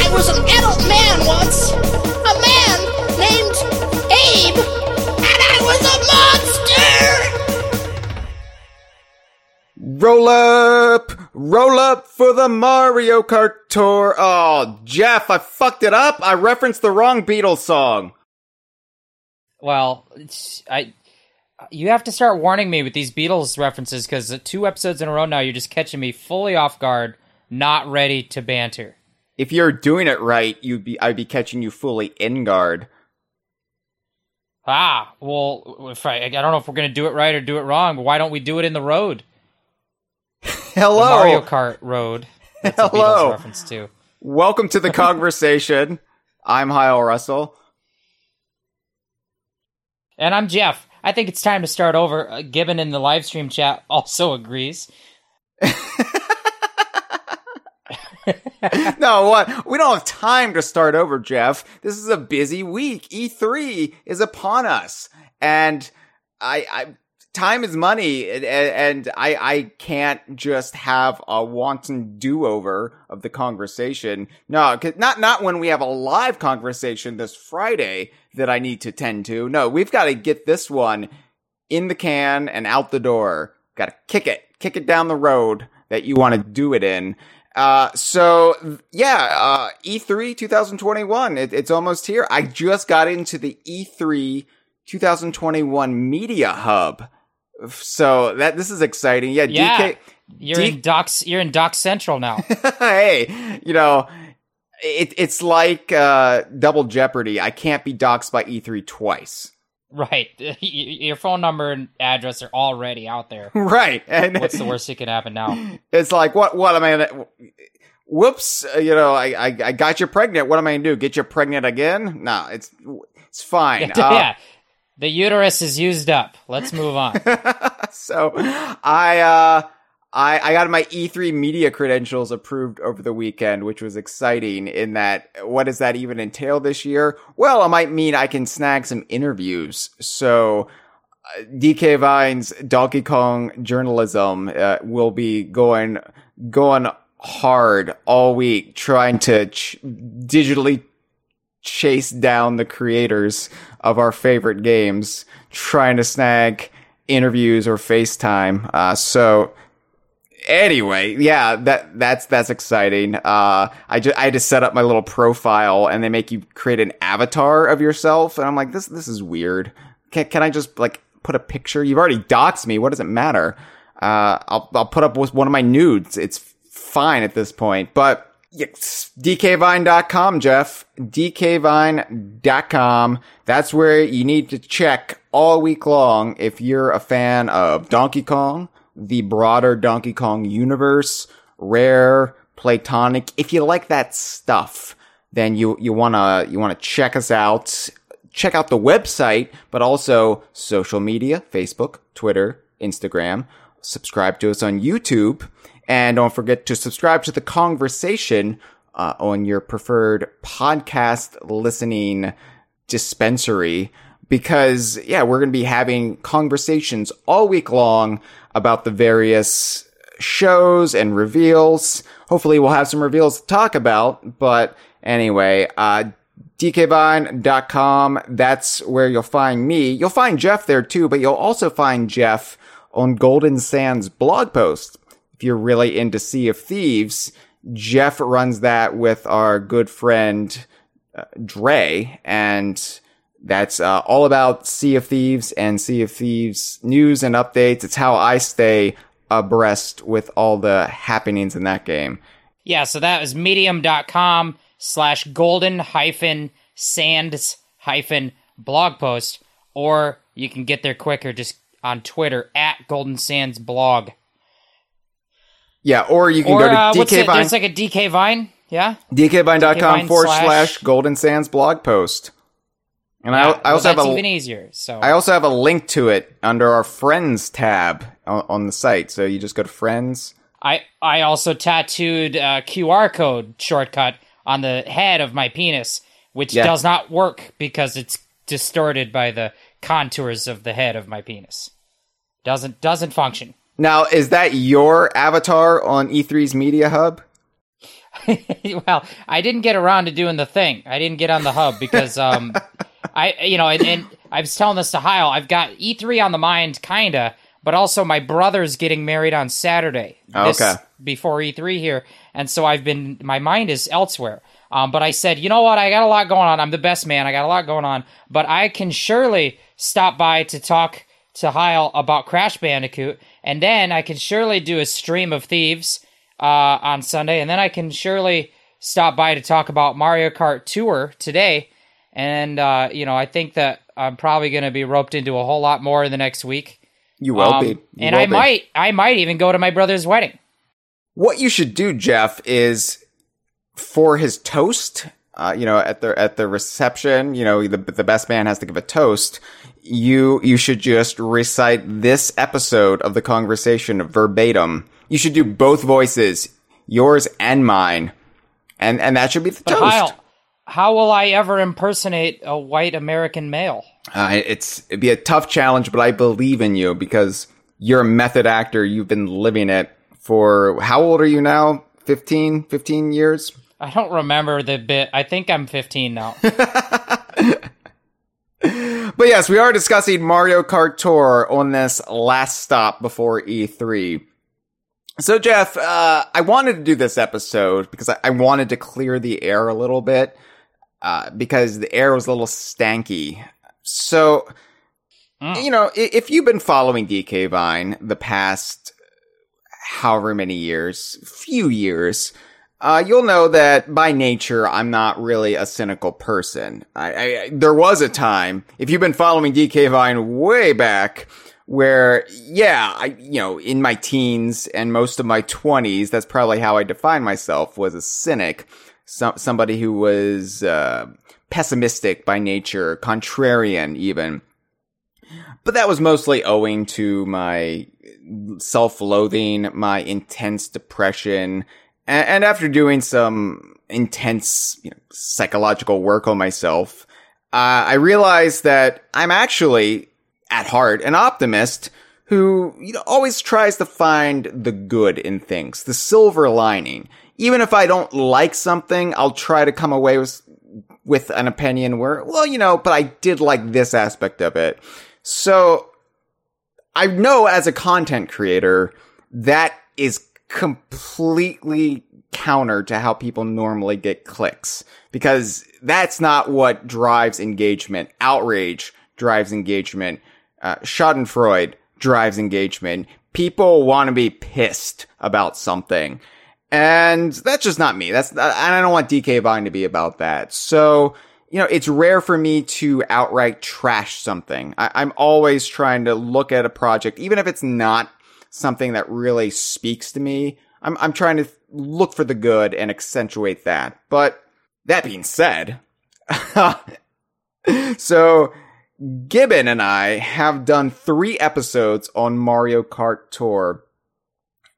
I was an adult man once. A man named Abe. And I was a monster! Roll up, roll up for the Mario Kart tour. Oh, Jeff, I fucked it up. I referenced the wrong Beatles song. Well, it's, I you have to start warning me with these Beatles references because two episodes in a row now you're just catching me fully off guard, not ready to banter. If you're doing it right, you'd be I'd be catching you fully in guard. Ah, well, if I, I don't know if we're gonna do it right or do it wrong. But why don't we do it in the road? Hello, The Mario Kart road. That's Hello. Reference too. Welcome to the Kongversation. I'm Hyle Russell. And I'm Jeff. I think it's time to start over. Uh, Gibbon in the live stream chat also agrees. no, what? We don't have time to start over, Jeff. This is a busy week. E3 is upon us. And I, I, time is money and, and I, I can't just have a wanton do-over of the Kongversation. No, not, not when we have a live Kongversation this Friday that I need to tend to. No, we've got to get this one in the can and out the door. Got to kick it, kick it down the road that you want to do it in. Uh, so yeah, uh, E3 2021, it, it's almost here. I just got into the E3 2021 Media Hub. So that, this is exciting. Yeah, Yeah. DK, You're D- in Docs. You're in Doc Central now. hey, you know, it, it's like, uh, double jeopardy. I can't be doxxed by E3 twice. Right. Your phone number and address are already out there. Right. And What's the worst that could happen now? It's like, what, what am I gonna, whoops, uh, you know, I, I, I got you pregnant. What am I gonna do? Get you pregnant again? No, it's, it's fine. Uh, yeah. The uterus is used up. Let's move on. so I, uh, I, I got my E3 media credentials approved over the weekend, which was exciting in that, what does that even entail this year? Well, it might mean I can snag some interviews. So, uh, DK Vine's Donkey Kong journalism, uh, will be going, going hard all week trying to ch- digitally chase down the creators of our favorite games, trying to snag interviews or FaceTime. Uh, so anyway, yeah, that that's that's exciting. Uh, I just I to set up my little profile, and they make you create an avatar of yourself, and I'm like, this this is weird. Can can I just like put a picture? You've already doxed me. What does it matter? Uh, I'll I'll put up with one of my nudes. It's fine at this point, but. DKVine.com, Jeff. DKVine.com. That's where you need to check all week long if you're a fan of Donkey Kong, the broader Donkey Kong universe, Rare, Playtonic. If you like that stuff, then you, you wanna, you wanna check us out. Check out the website, but also social media, Facebook, Twitter, Instagram. Subscribe to us on YouTube. And don't forget to subscribe to the Kongversation uh, on your preferred podcast listening dispensary because yeah, we're going to be having conversations all week long about the various shows and reveals. Hopefully we'll have some reveals to talk about, but anyway, uh, dkvine.com, that's where you'll find me. You'll find Jeff there too, but you'll also find Jeff on Golden Sands blog post. If you're really into Sea of Thieves, Jeff runs that with our good friend uh, Dre, and that's uh, all about Sea of Thieves and Sea of Thieves news and updates. It's how I stay abreast with all the happenings in that game. Yeah, so that was medium.com slash golden hyphen sands hyphen blog post, or you can get there quicker just on Twitter at golden sands blog. Yeah, or you can Or go to uh? DK Vine, There's like a DK Vine, yeah. dkvine.com DKVine forward slash Golden Sands blog post. And I, Yeah, I well, also have a even easier. So I also have a link to it under our friends tab on, on the site. So you just go to friends. I I also tattooed a QR code shortcut on the head of my penis, which Yeah. does not work because it's distorted by the contours of the head of my penis. Doesn't doesn't function. Now, is that your avatar on E3's Media Hub? well, I didn't get around to doing the thing. I didn't get on the hub because um, I you know, and, and I was telling this to Hyle. I've got E3 on the mind, kinda, but also my brother's getting married on Saturday. Oh, okay. Before E3 here, and so I've been my mind is elsewhere. Um, but I said, you know what? I got a lot going on. I'm the best man. I got a lot going on, but I can surely stop by to talk to Hyle about Crash Bandicoot, and then I can surely do a stream of thieves uh, on Sunday, and then I can surely stop by to talk about Mario Kart Tour today. And uh, you know, I think that I'm probably going to be roped into a whole lot more in the next week. You will Um, be. You and will I be. might, I might even go to my brother's wedding. What you should do, Jeff, is for his toast. Uh, you know, at the at the reception, you know, the the best man has to give a toast. You you should just recite this episode of the Kongversation verbatim. You should do both voices, yours and mine, and and that should be the But toast. Hyle, how will I ever impersonate a white American male? Uh, it's it'd be a tough challenge, but I believe in you because you're a method actor. You've been living it for how old are you now? 15, 15 years? I don't remember the bit. I think I'm 15 now. But yes, we are discussing Mario Kart Tour on this last stop before E3. So Jeff, uh, I wanted to do this episode because I, I wanted to clear the air a little bit, uh, because the air was a little stanky. So, Mm. you know, if you've been following DK Vine the past however many years, few years, uh, you'll know that by nature, I'm not really a cynical person. I, I, there was a time, if you've been following DK Vine way back, where, yeah, I, you know, in my teens and most of my twenties, that's probably how I define myself, was a cynic. Some, somebody who was, uh, pessimistic by nature, contrarian even. But that was mostly owing to my self-loathing, my intense depression, and, and after doing some intense you know, psychological work on myself, uh, I realized that I'm actually, at heart, an optimist who you know, always tries to find the good in things, the silver lining. Even if I don't like something, I'll try to come away with with an opinion where, well, you know, but I did like this aspect of it. So I know as a content creator, that is completely counter to how people normally get clicks because that's not what drives engagement. Outrage drives engagement. Uh, Schadenfreude drives engagement. People want to be pissed about something. And that's just not me. That's, and I don't want DK Vine to be about that. So, you know, it's rare for me to outright trash something. I, I'm always trying to look at a project, even if it's not something that really speaks to me. I'm, I'm trying to look for the good and accentuate that. But that being said, so Gibbon and I have done three episodes on Mario Kart Tour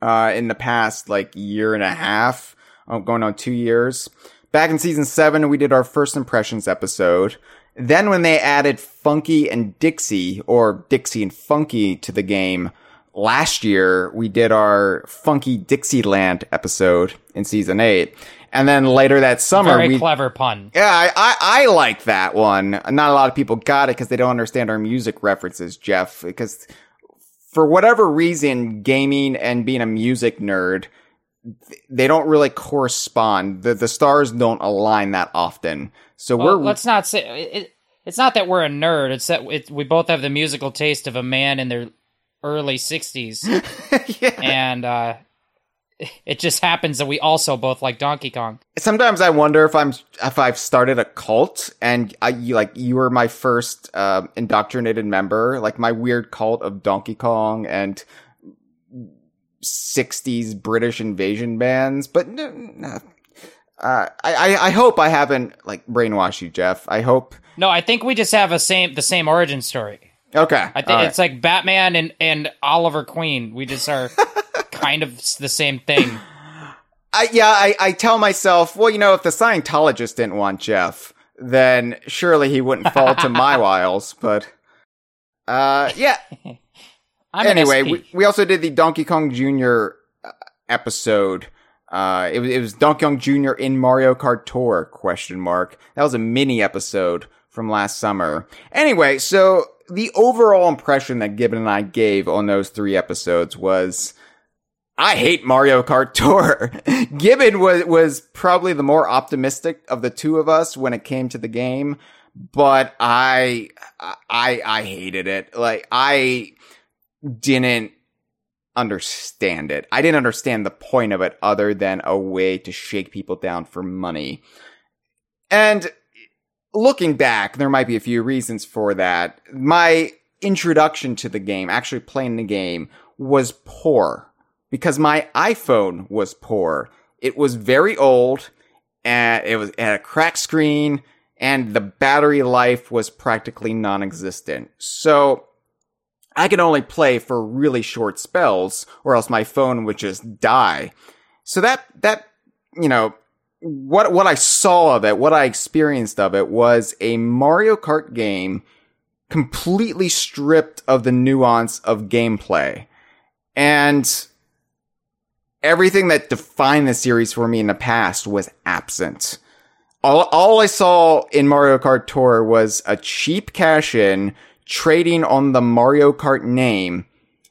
uh, in the past like year and a half, uh, going on two years. Back in season seven, we did our first impressions episode. Then when they added Funky and Dixie, or Dixie and Funky to the game last year, we did our Funky Dixieland episode in season eight. And then later that summer, Very we clever pun. yeah, I, I, I like that one. Not a lot of people got it because they don't understand our music references, Jeff. Because for whatever reason, gaming and being a music nerd, they don't really correspond. The the stars don't align that often. So Well, we're let's not say it, it's not that we're a nerd. It's that it, we both have the musical taste of a man in their early 60s. yeah. and uh, it just happens that we also both like Donkey Kong. Sometimes I wonder if I'm if I've started a cult and I you like you were my first uh, indoctrinated member, like my weird cult of Donkey Kong and 60s British invasion bands, but no, no. Uh, I, I I hope I haven't like brainwashed you, Jeff. I hope. No, I think we just have a same the same origin story. Okay, I think right. it's like Batman and and Oliver Queen. We just are kind of the same thing. I, yeah, I, I tell myself, well, you know, if the Scientologist didn't want Jeff, then surely he wouldn't fall to my wiles. But, uh, yeah, anyway, we, we also did the Donkey Kong Jr. uh, episode. Uh, it was, it was Donkey Kong Jr. in Mario Kart Tour question mark. That was a mini episode from last summer. Anyway, so the overall impression that Gibbon and I gave on those three episodes was, I hate Mario Kart Tour. Gibbon was, was probably the more optimistic of the two of us when it came to the game, but I, I, I hated it. Like, I didn't understand it. I didn't understand the point of it other than a way to shake people down for money. And looking back, there might be a few reasons for that. My introduction to the game, actually playing the game, was poor because my iPhone was poor. It was very old and it was it had a cracked screen and the battery life was practically non-existent. So I could only play for really short spells or else my phone would just die. So that that you know what what I saw of it, what I experienced of it was a Mario Kart game completely stripped of the nuance of gameplay. And everything that defined the series for me in the past was absent. All, all I saw in Mario Kart Tour was a cheap cash in trading on the Mario Kart name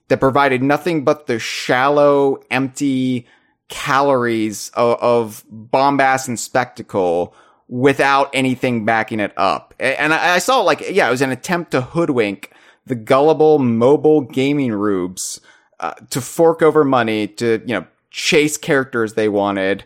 that provided nothing but the shallow, empty calories of, of bombast and spectacle without anything backing it up. And I, I saw like, yeah, it was an attempt to hoodwink the gullible mobile gaming rubes uh, to fork over money to, you know, chase characters they wanted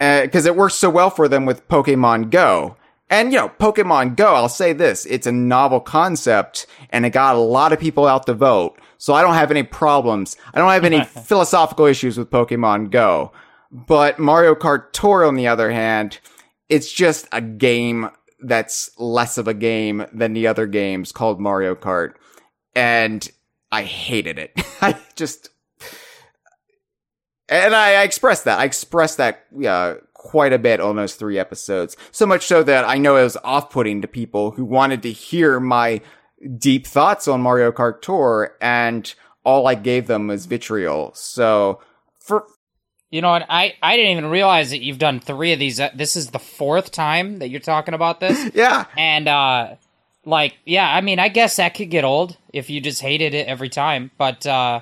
uh, because it works so well for them with Pokemon Go. And you know, Pokemon Go, I'll say this, it's a novel concept and it got a lot of people out to vote. So I don't have any problems. I don't have any philosophical issues with Pokemon Go. But Mario Kart Tour, on the other hand, it's just a game that's less of a game than the other games called Mario Kart. And I hated it. I just, and I, I expressed that. I expressed that, uh, quite a bit on those three episodes. So much so that I know it was off-putting to people who wanted to hear my deep thoughts on Mario Kart Tour, and all I gave them was vitriol. So, for You know what? I, I didn't even realize that you've done three of these. Uh, This is the fourth time that you're talking about this. yeah, and, uh, like, yeah, I mean, I guess that could get old if you just hated it every time. But, uh,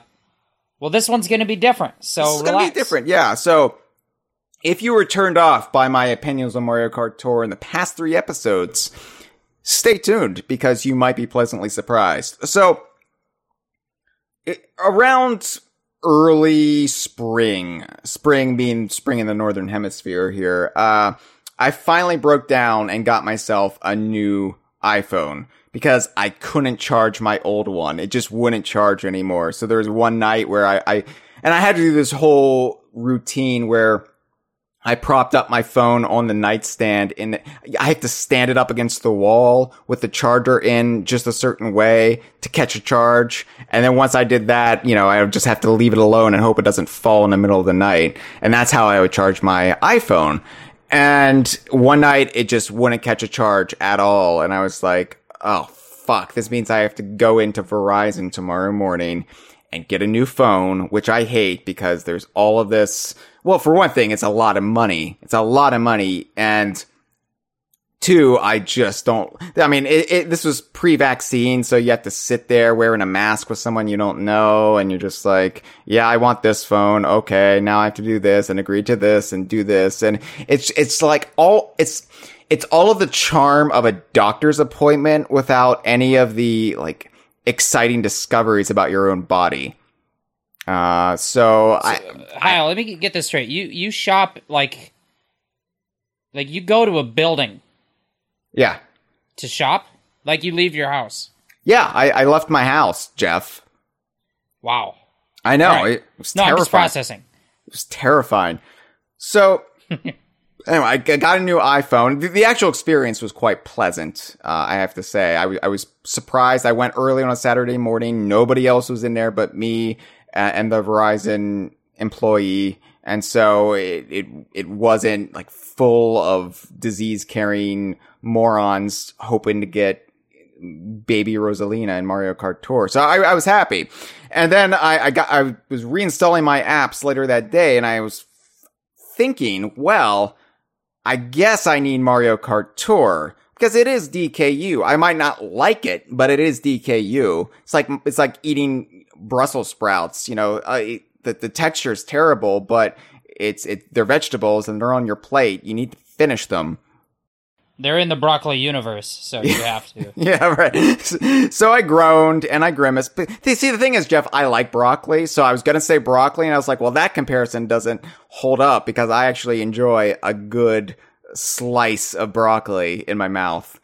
well, this one's going to be different. So it's gonna relax. be different. Yeah. So, if you were turned off by my opinions on Mario Kart Tour in the past three episodes, stay tuned because you might be pleasantly surprised. So, it, around early spring, spring being spring in the northern hemisphere here, uh, I finally broke down and got myself a new iPhone because I couldn't charge my old one. It just wouldn't charge anymore. So there was one night where I, I and I had to do this whole routine where I propped up my phone on the nightstand and I have to stand it up against the wall with the charger in just a certain way to catch a charge. And then once I did that, you know, I would just have to leave it alone and hope it doesn't fall in the middle of the night. And that's how I would charge my iPhone. And one night it just wouldn't catch a charge at all. And I was like, oh, fuck. This means I have to go into Verizon tomorrow morning and get a new phone, which I hate because there's all of this. Well, for one thing, it's a lot of money. It's a lot of money. And two, I just don't, I mean, it, it, this was pre-vaccine. So you have to sit there wearing a mask with someone you don't know. And you're just like, yeah, I want this phone. Okay. Now I have to do this and agree to this and do this. And it's, it's like all, it's, it's all of the charm of a doctor's appointment without any of the like exciting discoveries about your own body. Uh, so I, Hyle, let me get this straight. You you shop like like you go to a building yeah, to shop? Like you leave your house. yeah, I, I left my house, Jeff. Wow. I know right. it was No, I'm just terrifying. processing. It was terrifying. So anyway, I got a new iPhone. The, the actual experience was quite pleasant. Uh, I have to say, I, w- I was surprised. I went early on a Saturday morning. Nobody else was in there but me and the Verizon employee. And so it, it, it wasn't like full of disease carrying morons hoping to get baby Rosalina in Mario Kart Tour. So I, I was happy. And then I, I got, I was reinstalling my apps later that day and I was thinking, well, I guess I need Mario Kart Tour because it is DKU. I might not like it, but it is DKU. It's like, it's like eating Brussels sprouts, you know, uh, the, the texture is terrible, but it's, it, they're vegetables and they're on your plate. You need to finish them. They're in the broccoli universe, so you have to. yeah, right. So I groaned and I grimaced. But see, the thing is, Jeff, I like broccoli, so I was gonna say broccoli, and I was like, well, that comparison doesn't hold up because I actually enjoy a good slice of broccoli in my mouth.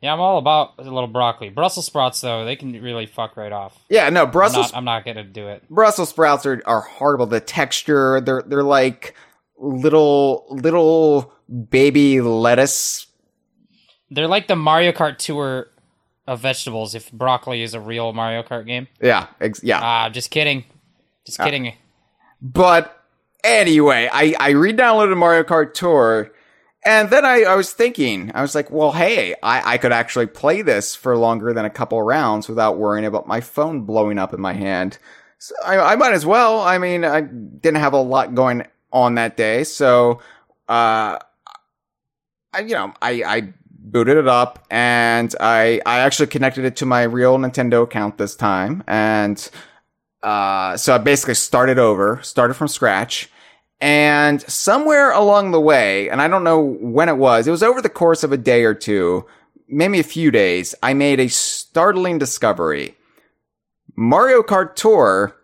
Yeah, I'm all about a little broccoli. Brussels sprouts, though, they can really fuck right off. Yeah, no, Brussels. I'm not, I'm not gonna do it. Brussels sprouts are, are horrible. The texture, they're they're like little little baby lettuce. They're like the Mario Kart Tour of vegetables. If broccoli is a real Mario Kart game. Yeah, ex- yeah. Ah, just kidding. Just Ah. kidding. But anyway, I, I re-downloaded Mario Kart Tour and then I, I was thinking, I was like, well, hey, I, I could actually play this for longer than a couple rounds without worrying about my phone blowing up in my hand. So I, I might as well. I mean, I didn't have a lot going on that day. So, uh, I, you know, I, I booted it up and I, I actually connected it to my real Nintendo account this time. And, uh, so I basically started over, started from scratch. And somewhere along the way, and I don't know when it was, it was over the course of a day or two, maybe a few days, I made a startling discovery. Mario Kart Tour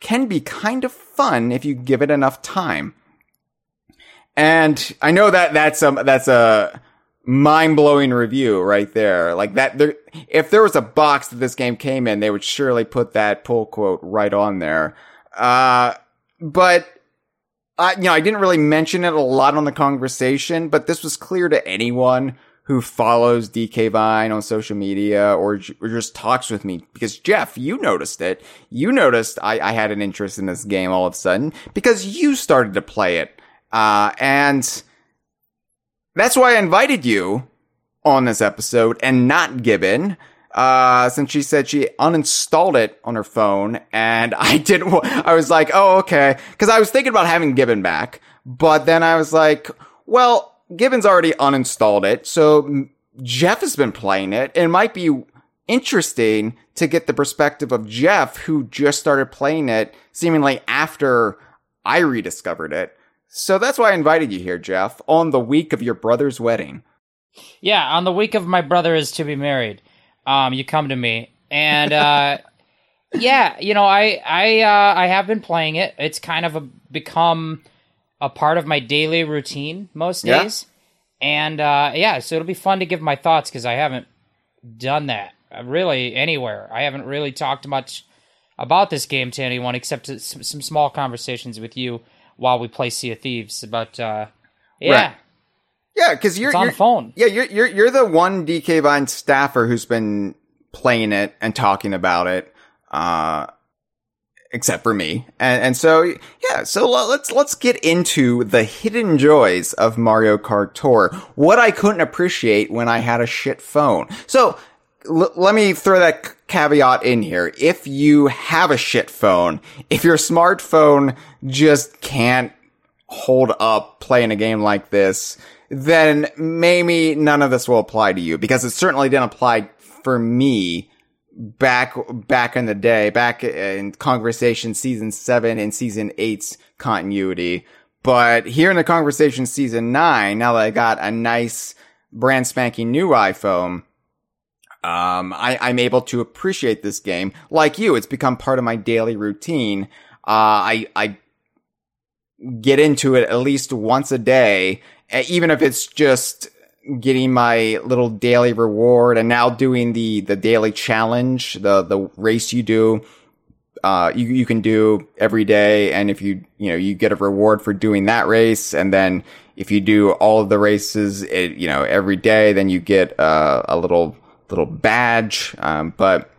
can be kind of fun if you give it enough time. And I know that that's a, that's a mind blowing review right there. Like that, there, if there was a box that this game came in, they would surely put that pull quote right on there. Uh, but, uh, you know, I didn't really mention it a lot on the Kongversation, but this was clear to anyone who follows DK Vine on social media or, or just talks with me because Jeff, you noticed it. You noticed I, I had an interest in this game all of a sudden because you started to play it. Uh, and that's why I invited you on this episode and not Gibbon. Uh, since she said she uninstalled it on her phone and I didn't, I was like, oh, okay. Cause I was thinking about having Gibbon back, but then I was like, well, Gibbon's already uninstalled it. So Jeff has been playing it. It might be interesting to get the perspective of Jeff, who just started playing it seemingly after I rediscovered it. So that's why I invited you here, Jeff, on the week of your brother's wedding. Yeah, on the week of my brother is to be married, um, you come to me, and uh, yeah, you know, I I uh, I have been playing it. It's kind of a, become a part of my daily routine most Yeah. days, and uh, yeah, so it'll be fun to give my thoughts because I haven't done that uh, really anywhere. I haven't really talked much about this game to anyone except some small conversations with you while we play Sea of Thieves. But uh, yeah, Right. Yeah, because you're it's on you're, the phone. Yeah, you're you're you're the one DK Vine staffer who's been playing it and talking about it, uh, except for me. And and so yeah, so let's let's get into the hidden joys of Mario Kart Tour. What I couldn't appreciate when I had a shit phone. So l- let me throw that caveat in here. If you have a shit phone, if your smartphone just can't hold up playing a game like this, then maybe none of this will apply to you because it certainly didn't apply for me back back in the day, back in Kongversation season seven and season eight's continuity. But here in the Kongversation season nine, now that I got a nice brand spanking new iPhone, um, I, I'm able to appreciate this game. Like you, it's become part of my daily routine. Uh, I, I get into it at least once a day, even if it's just getting my little daily reward and now doing the, the daily challenge, the, the race you do. Uh, you, you can do every day. And if you, you know, you get a reward for doing that race. And then if you do all of the races, it, you know, every day, then you get, uh, a little, little badge. Um, but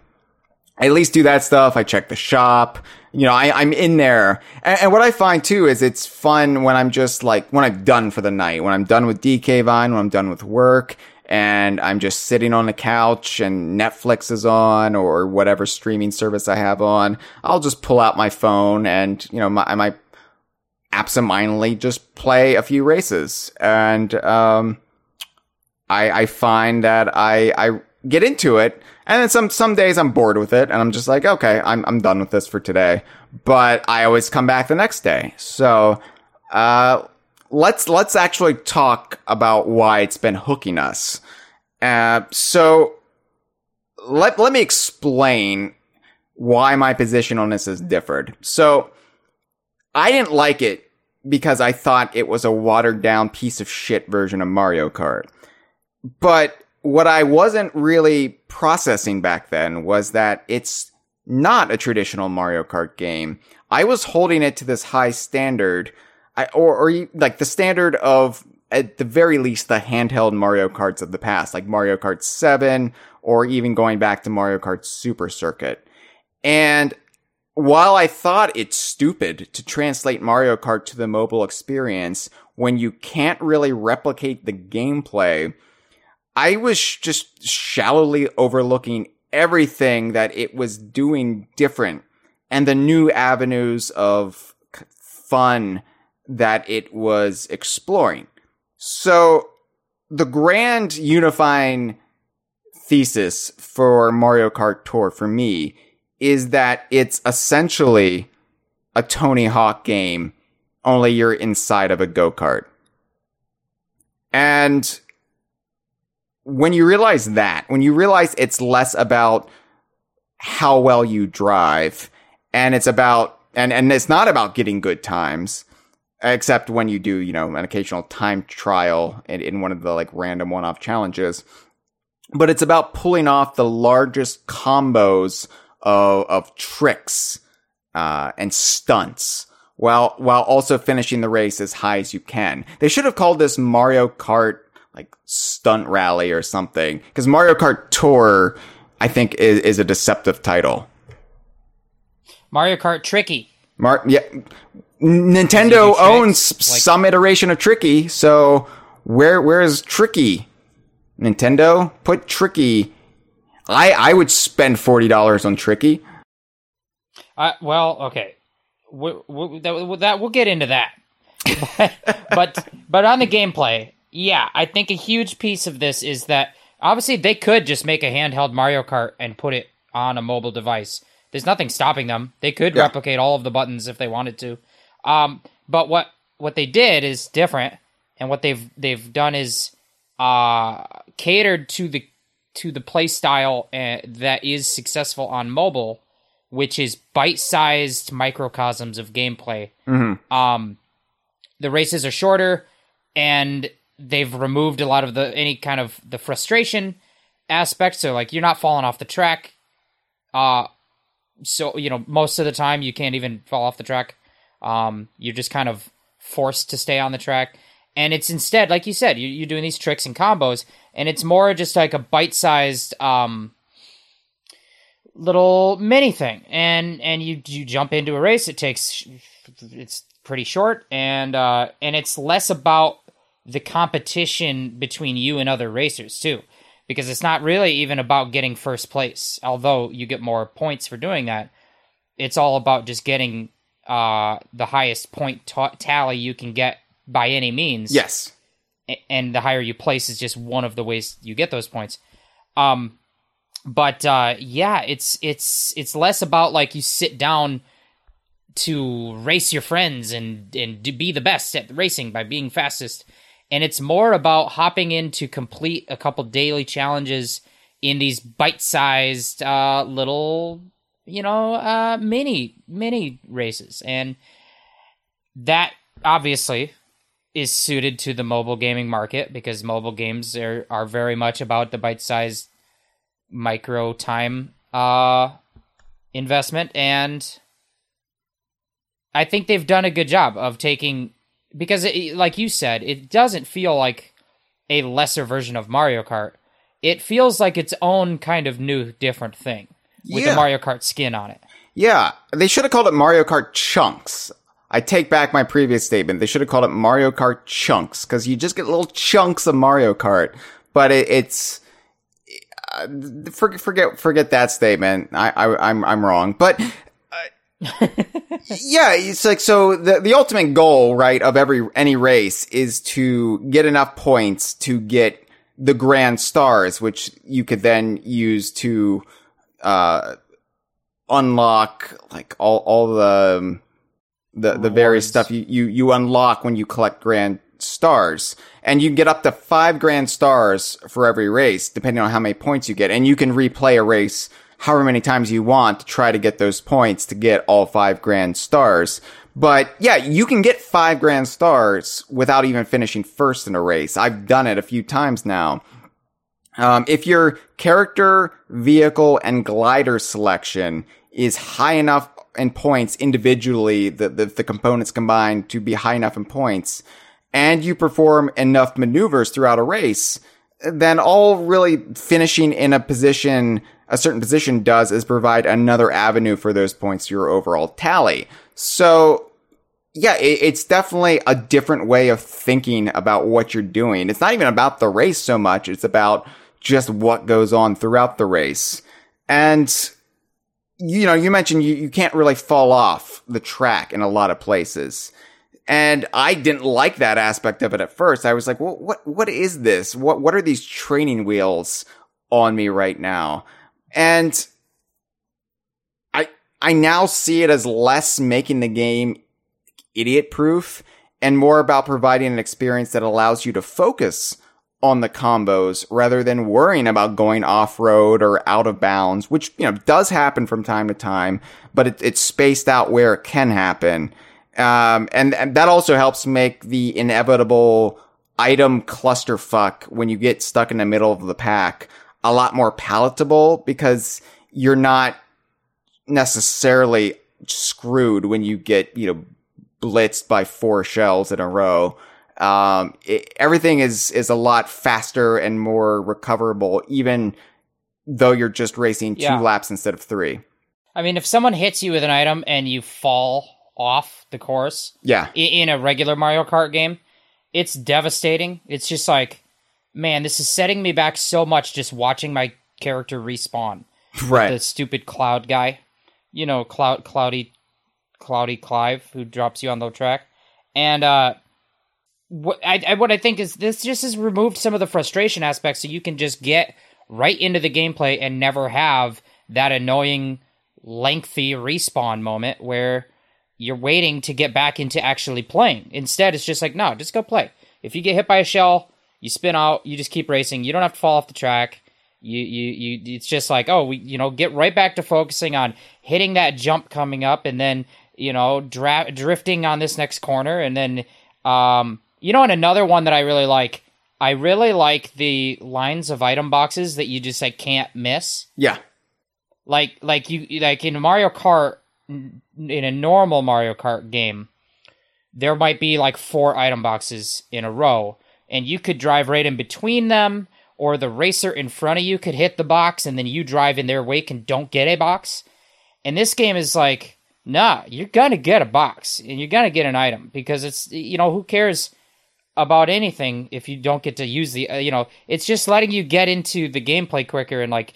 I at least do that stuff. I check the shop. You know, I, I'm in there. And, and what I find too is it's fun when I'm just like, when I'm done for the night, when I'm done with DK Vine, when I'm done with work, and I'm just sitting on the couch and Netflix is on or whatever streaming service I have on, I'll just pull out my phone and, you know, my, I might absentmindedly just play a few races. And, um, I, I find that I, I get into it and then some, some days I'm bored with it and I'm just like, okay, I'm, I'm done with this for today. But I always come back the next day. So, uh, let's let's actually talk about why it's been hooking us. Uh, so let let me explain why my position on this has differed. So I didn't like it because I thought it was a watered down piece of shit version of Mario Kart. But what I wasn't really processing back then was that it's not a traditional Mario Kart game. I was holding it to this high standard I, or, or like the standard of at the very least the handheld Mario Karts of the past, like Mario Kart 7 or even going back to Mario Kart Super Circuit. And while I thought it's stupid to translate Mario Kart to the mobile experience when you can't really replicate the gameplay, I was just shallowly overlooking everything that it was doing different and the new avenues of fun that it was exploring. So the grand unifying thesis for Mario Kart Tour for me is that it's essentially a Tony Hawk game, only you're inside of a go-kart. And when you realize that, when you realize it's less about how well you drive and it's about and and it's not about getting good times except when you do, you know, an occasional time trial in, in one of the like random one off challenges. But it's about pulling off the largest combos of, of tricks, uh, and stunts while, while also finishing the race as high as you can. They should have called this Mario Kart like stunt rally or something because Mario Kart Tour, I think is, is a deceptive title. Mario Kart Tricky. Mar- yeah, Nintendo owns like- some iteration of Tricky, so where where is Tricky? Nintendo put Tricky. I I would spend forty dollars on Tricky. Uh, well, okay, we, we, that, that we'll get into that. but but on the gameplay, yeah, I think a huge piece of this is that obviously they could just make a handheld Mario Kart and put it on a mobile device. There's nothing stopping them. They could yeah. replicate all of the buttons if they wanted to. Um, but what what they did is different, and what they've they've done is uh, catered to the to the play style uh, that is successful on mobile, which is bite-sized microcosms of gameplay. Mm-hmm. Um, the races are shorter, and they've removed a lot of the any kind of the frustration aspect. So like you're not falling off the track. Uh, so you know most of the time you can't even fall off the track. Um, you're just kind of forced to stay on the track. And it's instead, like you said, you, you're doing these tricks and combos, and it's more just like a bite-sized um, little mini thing. And and you you jump into a race. It takes it's pretty short, and uh, and it's less about the competition between you and other racers too, because it's not really even about getting first place. Although you get more points for doing that, it's all about just getting uh, the highest point t- tally you can get by any means. Yes. and the higher you place is just one of the ways you get those points. Um, but uh, yeah, it's it's it's less about like you sit down to race your friends and and be the best at racing by being fastest, and it's more about hopping in to complete a couple daily challenges in these bite-sized uh, little you know, uh, mini mini races, and that obviously is suited to the mobile gaming market because mobile games are are very much about the bite sized micro time uh, investment, and I think they've done a good job of taking because, it, like you said, it doesn't feel like a lesser version of Mario Kart. It feels like its own kind of new, different thing with yeah. the Mario Kart skin on it. Yeah, they should have called it Mario Kart Chunks. I take back my previous statement. They should have called it Mario Kart Chunks because you just get little chunks of Mario Kart. but it, it's uh, forget forget forget that statement. I, I I'm I'm wrong, but. Yeah, it's like so the the ultimate goal, right, of every any race is to get enough points to get the grand stars, which you could then use to uh unlock like all all the um, the the various stuff you, you you unlock when you collect grand stars. And you can get up to five grand stars for every race depending on how many points you get. And you can replay a race however many times you want to try to get those points to get all five grand stars. But yeah you can get five grand stars without even finishing first in a race. I've done it a few times now. Um, if your character, vehicle, and glider selection is high enough in points individually, the, the, the components combined to be high enough in points, and you perform enough maneuvers throughout a race, then all really finishing in a position, a certain position does is provide another avenue for those points to your overall tally. So, yeah, it, it's definitely a different way of thinking about what you're doing. It's not even about the race so much. It's about just what goes on throughout the race. And, you know, you mentioned you, you can't really fall off the track in a lot of places. And I didn't like that aspect of it at first. I was like, well, what, what is this? What, what are these training wheels on me right now? And I, I now see it as less making the game idiot proof and more about providing an experience that allows you to focus on the combos rather than worrying about going off road or out of bounds, which, you know, does happen from time to time, but it, it's spaced out where it can happen. Um, and, and that also helps make the inevitable item clusterfuck when you get stuck in the middle of the pack a lot more palatable because you're not necessarily screwed when you get, you know, blitzed by four shells in a row um, it, everything is is a lot faster and more recoverable, even though you're just racing two yeah. laps instead of three. I mean, if someone hits you with an item and you fall off the course, yeah, in, in a regular Mario Kart game, it's devastating. It's just like, man, this is setting me back so much just watching my character respawn. Right, the stupid cloud guy, you know, cloud, cloudy, cloudy Clive who drops you on the track, and uh what I, I, what I think is this just has removed some of the frustration aspects, so you can just get right into the gameplay and never have that annoying, lengthy respawn moment where you're waiting to get back into actually playing. Instead, it's just like, no, just go play. If you get hit by a shell, you spin out, you just keep racing. You don't have to fall off the track. You, you, you. It's just like, oh, we, you know, get right back to focusing on hitting that jump coming up, and then you know, dra- drifting on this next corner, and then um, you know, and another one that I really like, I really like the lines of item boxes that you just like can't miss. Yeah. Like like you like in Mario Kart in a normal Mario Kart game, there might be like four item boxes in a row and you could drive right in between them or the racer in front of you could hit the box and then you drive in their wake and don't get a box. And this game is like, nah, you're gonna get a box and you're gonna get an item because it's you know who cares about anything if you don't get to use the uh, you know it's just letting you get into the gameplay quicker and like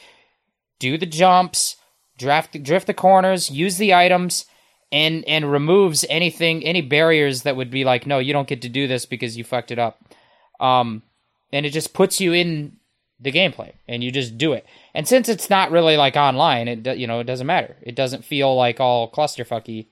do the jumps draft drift the corners use the items and and removes anything any barriers that would be like no you don't get to do this because you fucked it up um and it just puts you in the gameplay and you just do it and since it's not really like online it you know it doesn't matter it doesn't feel like all clusterfucky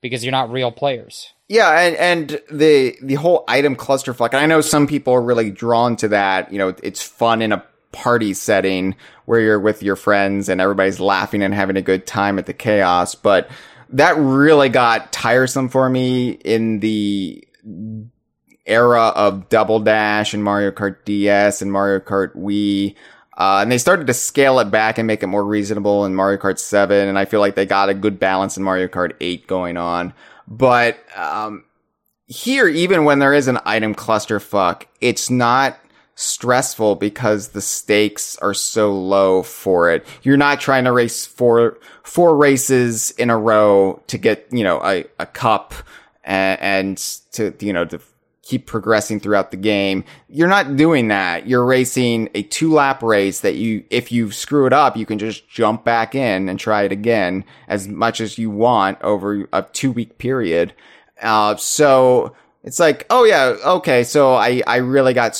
because you're not real players yeah, and, and the the whole item clusterfuck. I know some people are really drawn to that. You know, it's fun in a party setting where you're with your friends and everybody's laughing and having a good time at the chaos. But that really got tiresome for me in the era of Double Dash and Mario Kart DS and Mario Kart Wii. Uh, and they started to scale it back and make it more reasonable in Mario Kart 7. And I feel like they got a good balance in Mario Kart 8 going on. But um, here, even when there is an item clusterfuck, it's not stressful because the stakes are so low for it. You're not trying to race four four races in a row to get you know a, a cup and, and to you know to keep progressing throughout the game. You're not doing that. You're racing a two lap race that you, if you screw it up, you can just jump back in and try it again as much as you want over a two week period. Uh, so it's like, oh yeah, okay, so I, I really got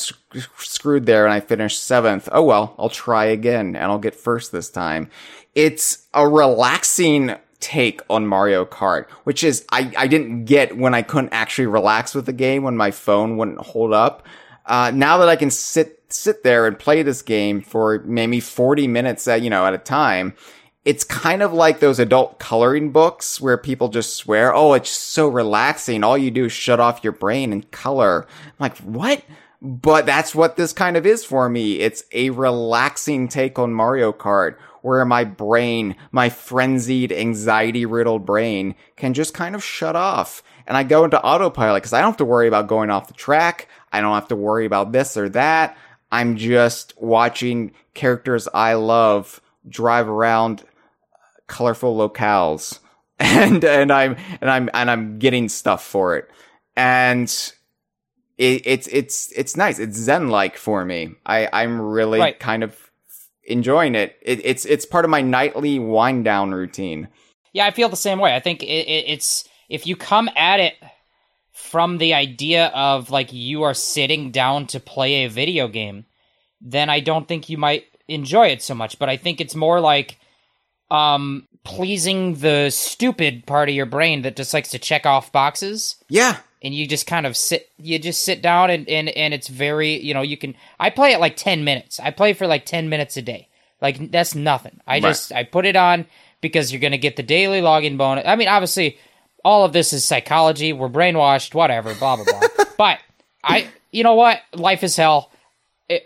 screwed there and I finished seventh. Oh well, I'll try again and I'll get first this time. It's a relaxing take on Mario Kart, which is I, I didn't get when I couldn't actually relax with the game when my phone wouldn't hold up. Uh, now that I can sit sit there and play this game for maybe 40 minutes at, you know, at a time, it's kind of like those adult coloring books where people just swear, "Oh, it's so relaxing. All you do is shut off your brain and color." I'm like, "What?" But that's what this kind of is for me. It's a relaxing take on Mario Kart where my brain, my frenzied, anxiety riddled brain can just kind of shut off. And I go into autopilot because I don't have to worry about going off the track. I don't have to worry about this or that. I'm just watching characters I love drive around uh, colorful locales and and I'm and I'm and I'm getting stuff for it. And it, it's it's it's nice. It's zen like for me. I I'm really Right. kind of enjoying it. it. It's it's part of my nightly wind down routine. Yeah, I feel the same way. I think it, it, it's if you come at it from the idea of like you are sitting down to play a video game, then I don't think you might enjoy it so much. But I think it's more like um pleasing the stupid part of your brain that just likes to check off boxes Yeah. And you just kind of sit you just sit down and, and and it's very you know you can i play it like 10 minutes. I play for like 10 minutes a day. Like that's nothing. I Right. just i put it on because you're gonna get the daily login bonus. I mean obviously all of this is psychology. We're brainwashed whatever blah blah blah. But i you know what? Life is hell.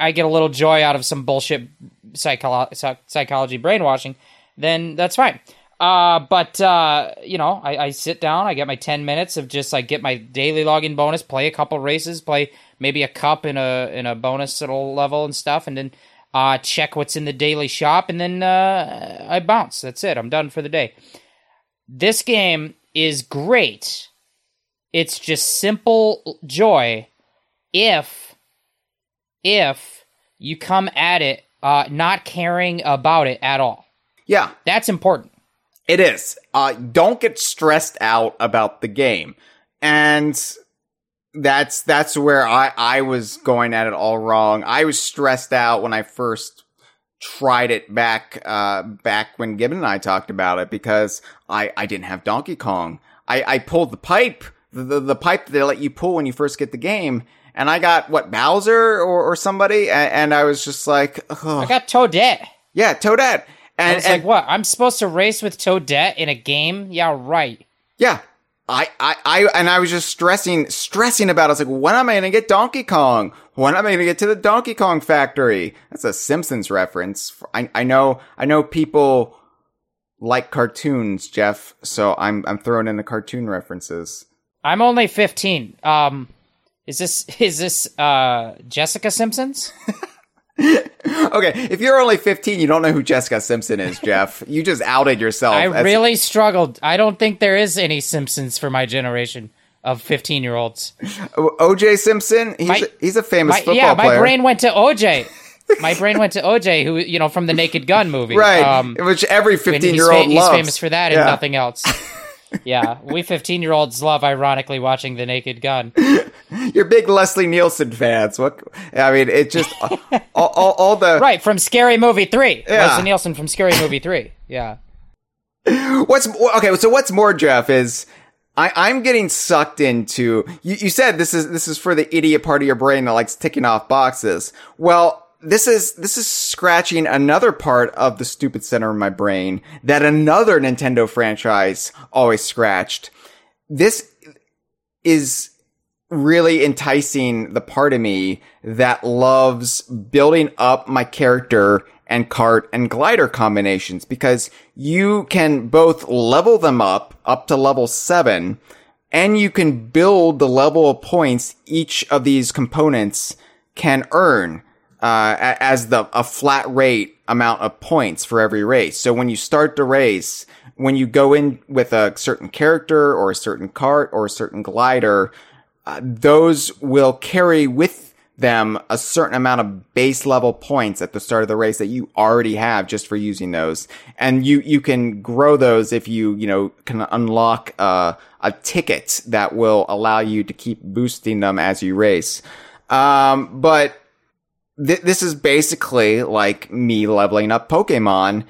I- get a little joy out of some bullshit psycholo- psychology brainwashing then that's fine uh, but uh, you know, I, I sit down, I get my ten minutes of just like get my daily login bonus, play a couple races, play maybe a cup in a in a bonus little level and stuff, and then uh, check what's in the daily shop, and then uh, I bounce. That's it. I'm done for the day. This game is great. It's just simple joy if if you come at it uh, not caring about it at all. Yeah. That's important. It is. Uh, don't get stressed out about the game. And that's, that's where I, I was going at it all wrong. I was stressed out when I first tried it back, uh, back when Gibbon and I talked about it because I, I didn't have Donkey Kong. I, I pulled the pipe, the, the, the pipe that they let you pull when you first get the game. And I got what Bowser or, or somebody, and, and I was just like, oh, I got Toadette. yeah, Toadette. And, I was and like, what? I'm supposed to race with Toadette in a game? Yeah, right. Yeah. I, I, I, and I was just stressing, stressing about it. I was like, when am I going to get Donkey Kong? When am I going to get to the Donkey Kong factory? That's a Simpsons reference. I, I know, I know people like cartoons, Jeff. So I'm, I'm throwing in the cartoon references. I'm only 15. Um, is this is this uh Jessica Simpsons? Okay. If you're only 15, you don't know who Jessica Simpson is, Jeff. you just outed yourself. I as- really struggled. I don't think there is any Simpsons for my generation of 15 year olds. OJ Simpson. He's, My- a, he's a famous My, football yeah, my brain went to OJ. My brain went to OJ, who you know from the Naked Gun movie, right. Um, which every 15 he's, year fa- old he's famous for that Yeah. and nothing else. Yeah, we 15 year olds love ironically watching the Naked Gun. You're big Leslie Nielsen fans. What? I mean, it just all, all, all the Right from Scary Movie Three. Yeah. Leslie Nielsen from Scary Movie Three. Yeah. What's okay? So what's more, Jeff, is I, I'm getting sucked into. You, you said this is this is for the idiot part of your brain that likes ticking off boxes. Well, this is this is scratching another part of the stupid center of my brain that another Nintendo franchise always scratched. This is really enticing the part of me that loves building up my character and cart and glider combinations because you can both level them up up to level seven and you can build the level of points each of these components can earn uh, as the a flat rate amount of points for every race. So when you start the race, when you go in with a certain character or a certain cart or a certain glider, uh, those will carry with them a certain amount of base level points at the start of the race that you already have just for using those. And you, you can grow those if you, you know, can unlock, uh, a ticket that will allow you to keep boosting them as you race. Um, but th- this is basically like me leveling up Pokemon.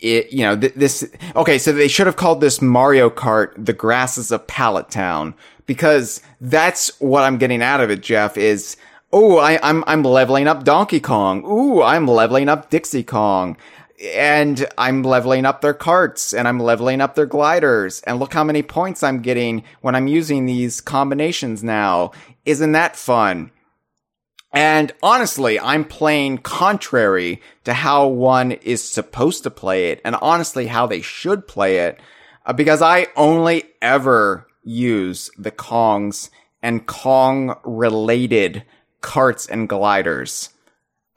It, you know, th- this, okay, so they should have called this Mario Kart, the grasses of Pallet Town, because that's what I'm getting out of it, Jeff, is, oh, I, I'm, I'm leveling up Donkey Kong. Ooh, I'm leveling up Dixie Kong. And I'm leveling up their carts and I'm leveling up their gliders. And look how many points I'm getting when I'm using these combinations now. Isn't that fun? And honestly, I'm playing contrary to how one is supposed to play it and honestly how they should play it uh, because I only ever use the Kongs and Kong related carts and gliders.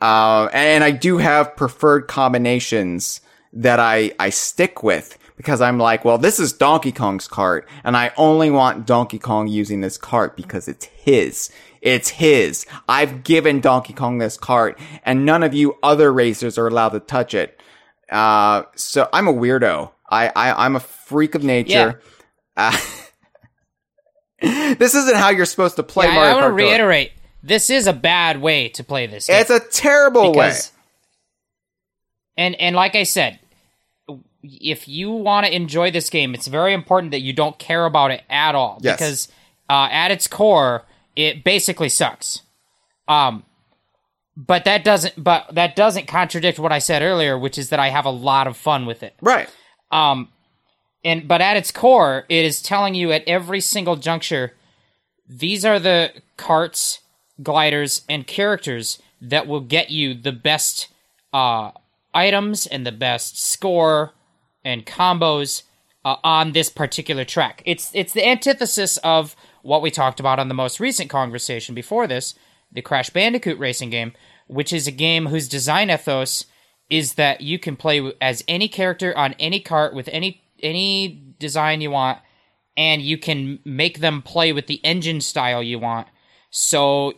Uh, and I do have preferred combinations that I, I stick with because I'm like, well, this is Donkey Kong's cart and I only want Donkey Kong using this cart because it's his. It's his. I've given Donkey Kong this cart and none of you other racers are allowed to touch it. Uh, so I'm a weirdo. I, I, I'm a freak of nature. Uh, this isn't how you're supposed to play Yeah, I, Mario want to reiterate. This is a bad way to play this. Game It's a terrible way. because, and and like I said, if you want to enjoy this game, it's very important that you don't care about it at all Yes. because uh, at its core, it basically sucks. Um, but that doesn't but that doesn't contradict what I said earlier, which is that I have a lot of fun with it. Right. Um, and but at its core, it is telling you at every single juncture, these are the carts, gliders, and characters that will get you the best uh, items and the best score and combos uh, on this particular track. It's it's the antithesis of what we talked about on the most recent conversation before this, the Crash Bandicoot racing game, which is a game whose design ethos is that you can play as any character on any cart with any any design you want and you can make them play with the engine style you want. So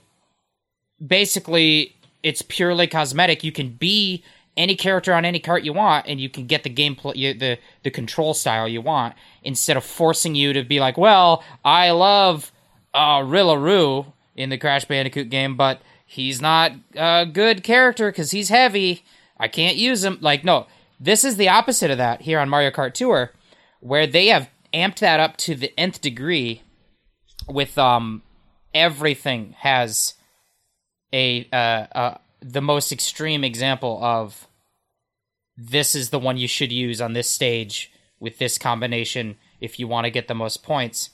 basically it's purely cosmetic. You can be any character on any cart you want and you can get the gameplay the the control style you want instead of forcing you to be like, "Well, I love uh Rillaroo in the Crash Bandicoot game, but he's not a good character cuz he's heavy. I can't use him." Like, no. This is the opposite of that here on Mario Kart Tour where they have amped that up to the nth degree with um everything has a uh, uh the most extreme example of this is the one you should use on this stage with this combination if you want to get the most points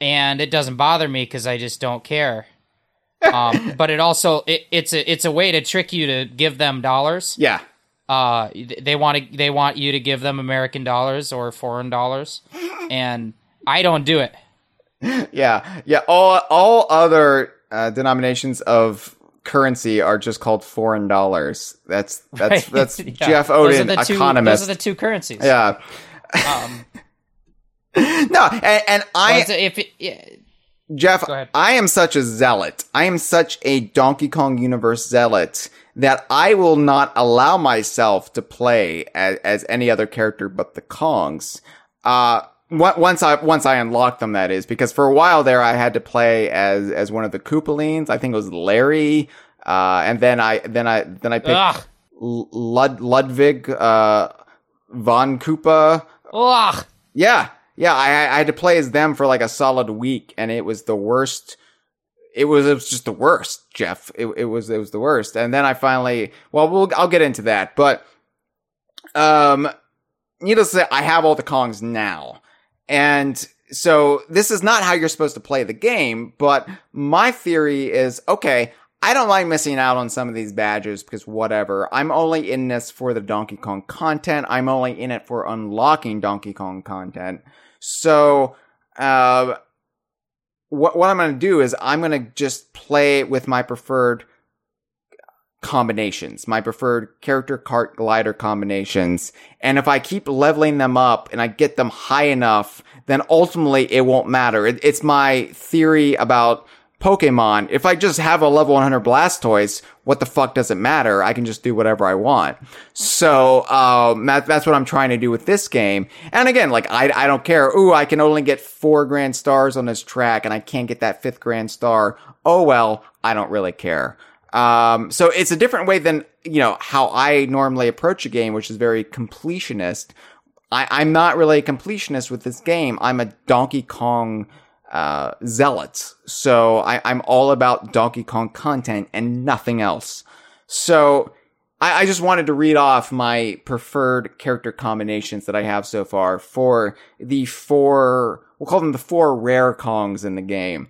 and it doesn't bother me because i just don't care um, but it also it, it's a it's a way to trick you to give them dollars Yeah. uh they want to they want you to give them american dollars or foreign dollars and i don't do it Yeah. Yeah. All all other uh, denominations of currency are just called foreign dollars. That's that's Right? that's Yeah. Jeff Those Odin, the two- economist. those are the two currencies yeah. um No, and, and I well, if it, yeah, Jeff, I am such a zealot. I am such a Donkey Kong universe zealot that I will not allow myself to play as, as any other character but the Kongs. Uh, once I once I unlock them, that is, because for a while there I had to play as as one of the Koopalings. I think it was Larry, uh, and then I then I then I picked ugh, Lud- Ludwig uh, von Koopa. ugh. Yeah, yeah. I, I had to play as them for like a solid week, and it was the worst. It was it was just the worst, Jeff. It, it was it was the worst. And then I finally, well, we'll I'll get into that, but um, needless to say, I have all the Kongs now, and so this is not how you're supposed to play the game. But my theory is okay. I don't like missing out on some of these badges because whatever. I'm only in this for the Donkey Kong content. I'm only in it for unlocking Donkey Kong content. So, uh, what, what I'm going to do is I'm going to just play with my preferred combinations, my preferred character cart glider combinations. And if I keep leveling them up and I get them high enough, then ultimately it won't matter. It, it's my theory about Pokemon. If I just have a level 100 Blastoise, what the fuck does it matter? I can just do whatever I want. So, um, that, that's what I'm trying to do with this game. And again, like, I, I don't care. Ooh, I can only get four grand stars on this track and I can't get that fifth grand star. Oh well, I don't really care. Um, so it's a different way than, you know, how I normally approach a game, which is very completionist. I, I'm not really a completionist with this game. I'm a Donkey Kong, uh, zealot. So I, I'm all about Donkey Kong content and nothing else. So I, I just wanted to read off my preferred character combinations that I have so far for the four, we'll call them the four rare Kongs in the game.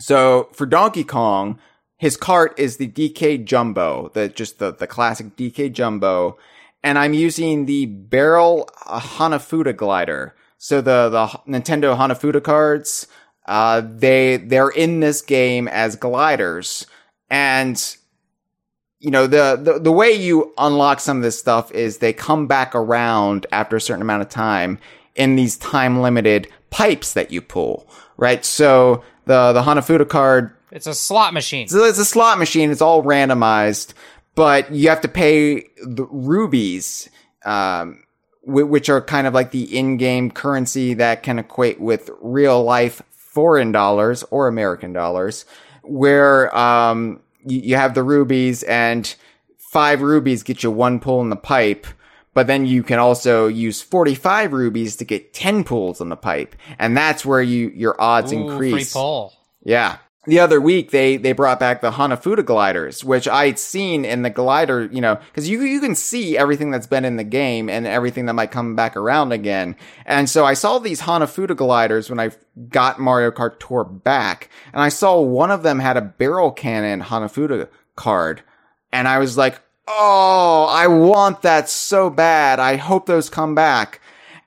So for Donkey Kong, his cart is the DK Jumbo, the just the the classic DK Jumbo, and I'm using the Barrel Hanafuda glider. So the the Nintendo Hanafuda cards, uh, they they're in this game as gliders, and you know the, the the way you unlock some of this stuff is they come back around after a certain amount of time in these time limited pipes that you pull, right? So the the Hanafuda card It's a slot machine. so it's a slot machine. It's all randomized, but you have to pay the rubies, um, wh- which are kind of like the in-game currency that can equate with real life foreign dollars or American dollars, where, um, you, you have the rubies and five rubies get you one pull in the pipe. But then you can also use 45 rubies to get 10 pulls in the pipe. And that's where you, your odds Ooh, increase. free pull. Yeah. The other week they they brought back the Hanafuda gliders, which I'd seen in the glider, you know, because you you can see everything that's been in the game and everything that might come back around again. And so I saw these Hanafuda gliders when I got Mario Kart Tour back, and I saw one of them had a barrel cannon Hanafuda card, and I was like, oh, I want that so bad. I hope those come back.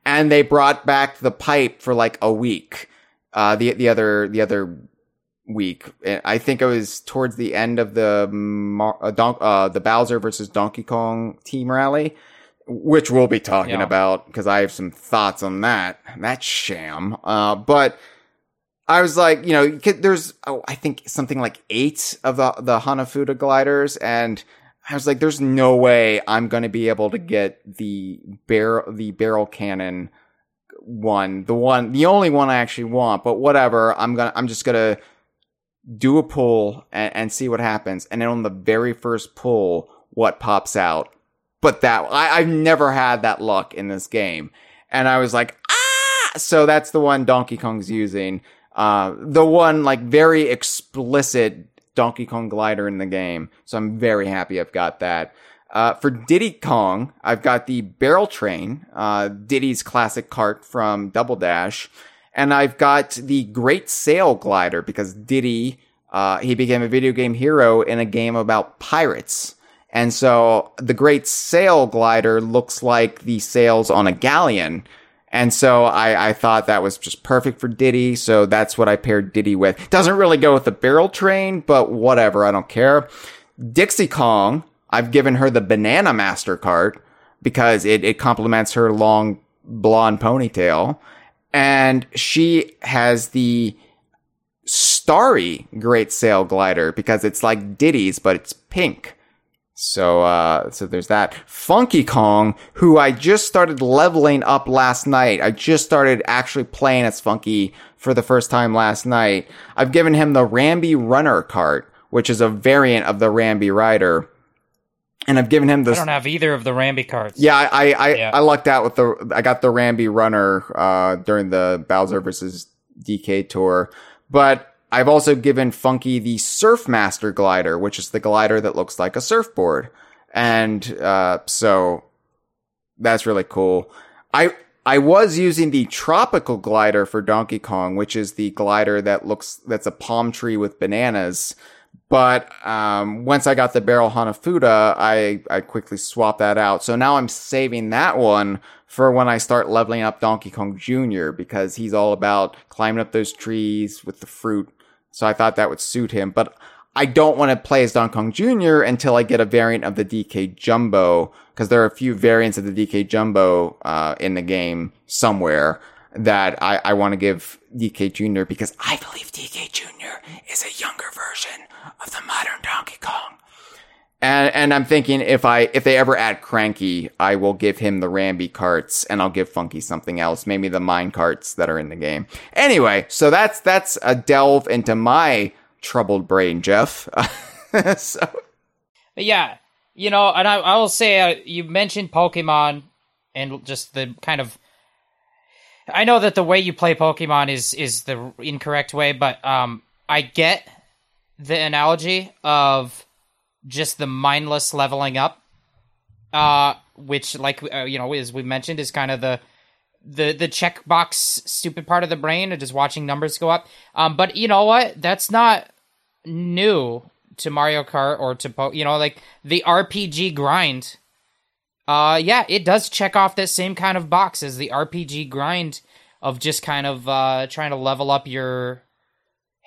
And they brought back the pipe for like a week. Uh, the the other the other week. I think it was towards the end of the uh, Don- uh, the Bowser versus Donkey Kong team rally, which we'll be talking Yeah. about because I have some thoughts on that. That sham. Uh, but I was like, you know, there's oh, I think something like eight of the the Hanafuda gliders, and I was like, there's no way I'm going to be able to get the barrel the barrel cannon one, the one, the only one I actually want. But whatever, I'm gonna, I'm just gonna do a pull and, and see what happens. And then on the very first pull, what pops out? But that I, I've never had that luck in this game, and I was like, ah! So that's the one Donkey Kong's using. Uh, the one like very explicit Donkey Kong glider in the game. So I'm very happy I've got that. Uh, for Diddy Kong, I've got the Barrel Train, uh, Diddy's classic cart from Double Dash. And I've got the Great Sail Glider because Diddy, uh, he became a video game hero in a game about pirates. And so the Great Sail Glider looks like the sails on a galleon. And so I, I thought that was just perfect for Diddy. So that's what I paired Diddy with. Doesn't really go with the barrel train, but whatever. I don't care. Dixie Kong, I've given her the Banana Master cart because it, it complements her long blonde ponytail. And she has the starry Great Sail Glider because it's like Diddy's, but it's pink. So, uh, so there's that. Funky Kong, who I just started leveling up last night. I just started actually playing as Funky for the first time last night. I've given him the Rambi Runner cart, which is a variant of the Rambi Rider. And I've given him this. I don't have either of the Rambi cards. Yeah, I I, I, Yeah. I lucked out with the I got the Rambi runner uh during the Bowser versus DK tour. But I've also given Funky the Surfmaster glider, which is the glider that looks like a surfboard. And uh so that's really cool. I I was using the tropical glider for Donkey Kong, which is the glider that looks that's a palm tree with bananas. But um, once I got the barrel Hanafuda, I I quickly swapped that out. So now I'm saving that one for when I start leveling up Donkey Kong Jr. because he's all about climbing up those trees with the fruit. So I thought that would suit him. But I don't want to play as Donkey Kong Jr. until I get a variant of the DK Jumbo, because there are a few variants of the DK Jumbo uh, in the game somewhere that I, I want to give DK Jr. because I believe DK Jr. is a younger version of the modern Donkey Kong. And and I'm thinking if I if they ever add Cranky, I will give him the Rambi carts and I'll give Funky something else, maybe the mine carts that are in the game. Anyway, so that's that's a delve into my troubled brain, Jeff. so yeah, you know, and I, I will say uh, you mentioned Pokemon and just the kind of I know that the way you play Pokemon is is the incorrect way, but um I get the analogy of just the mindless leveling up, uh, which, like uh, you know, as we mentioned, is kind of the the the checkbox stupid part of the brain, of just watching numbers go up. Um, but you know what? That's not new to Mario Kart or to po- you know, like the RPG grind. Uh, yeah, it does check off that same kind of box as the RPG grind of just kind of uh trying to level up your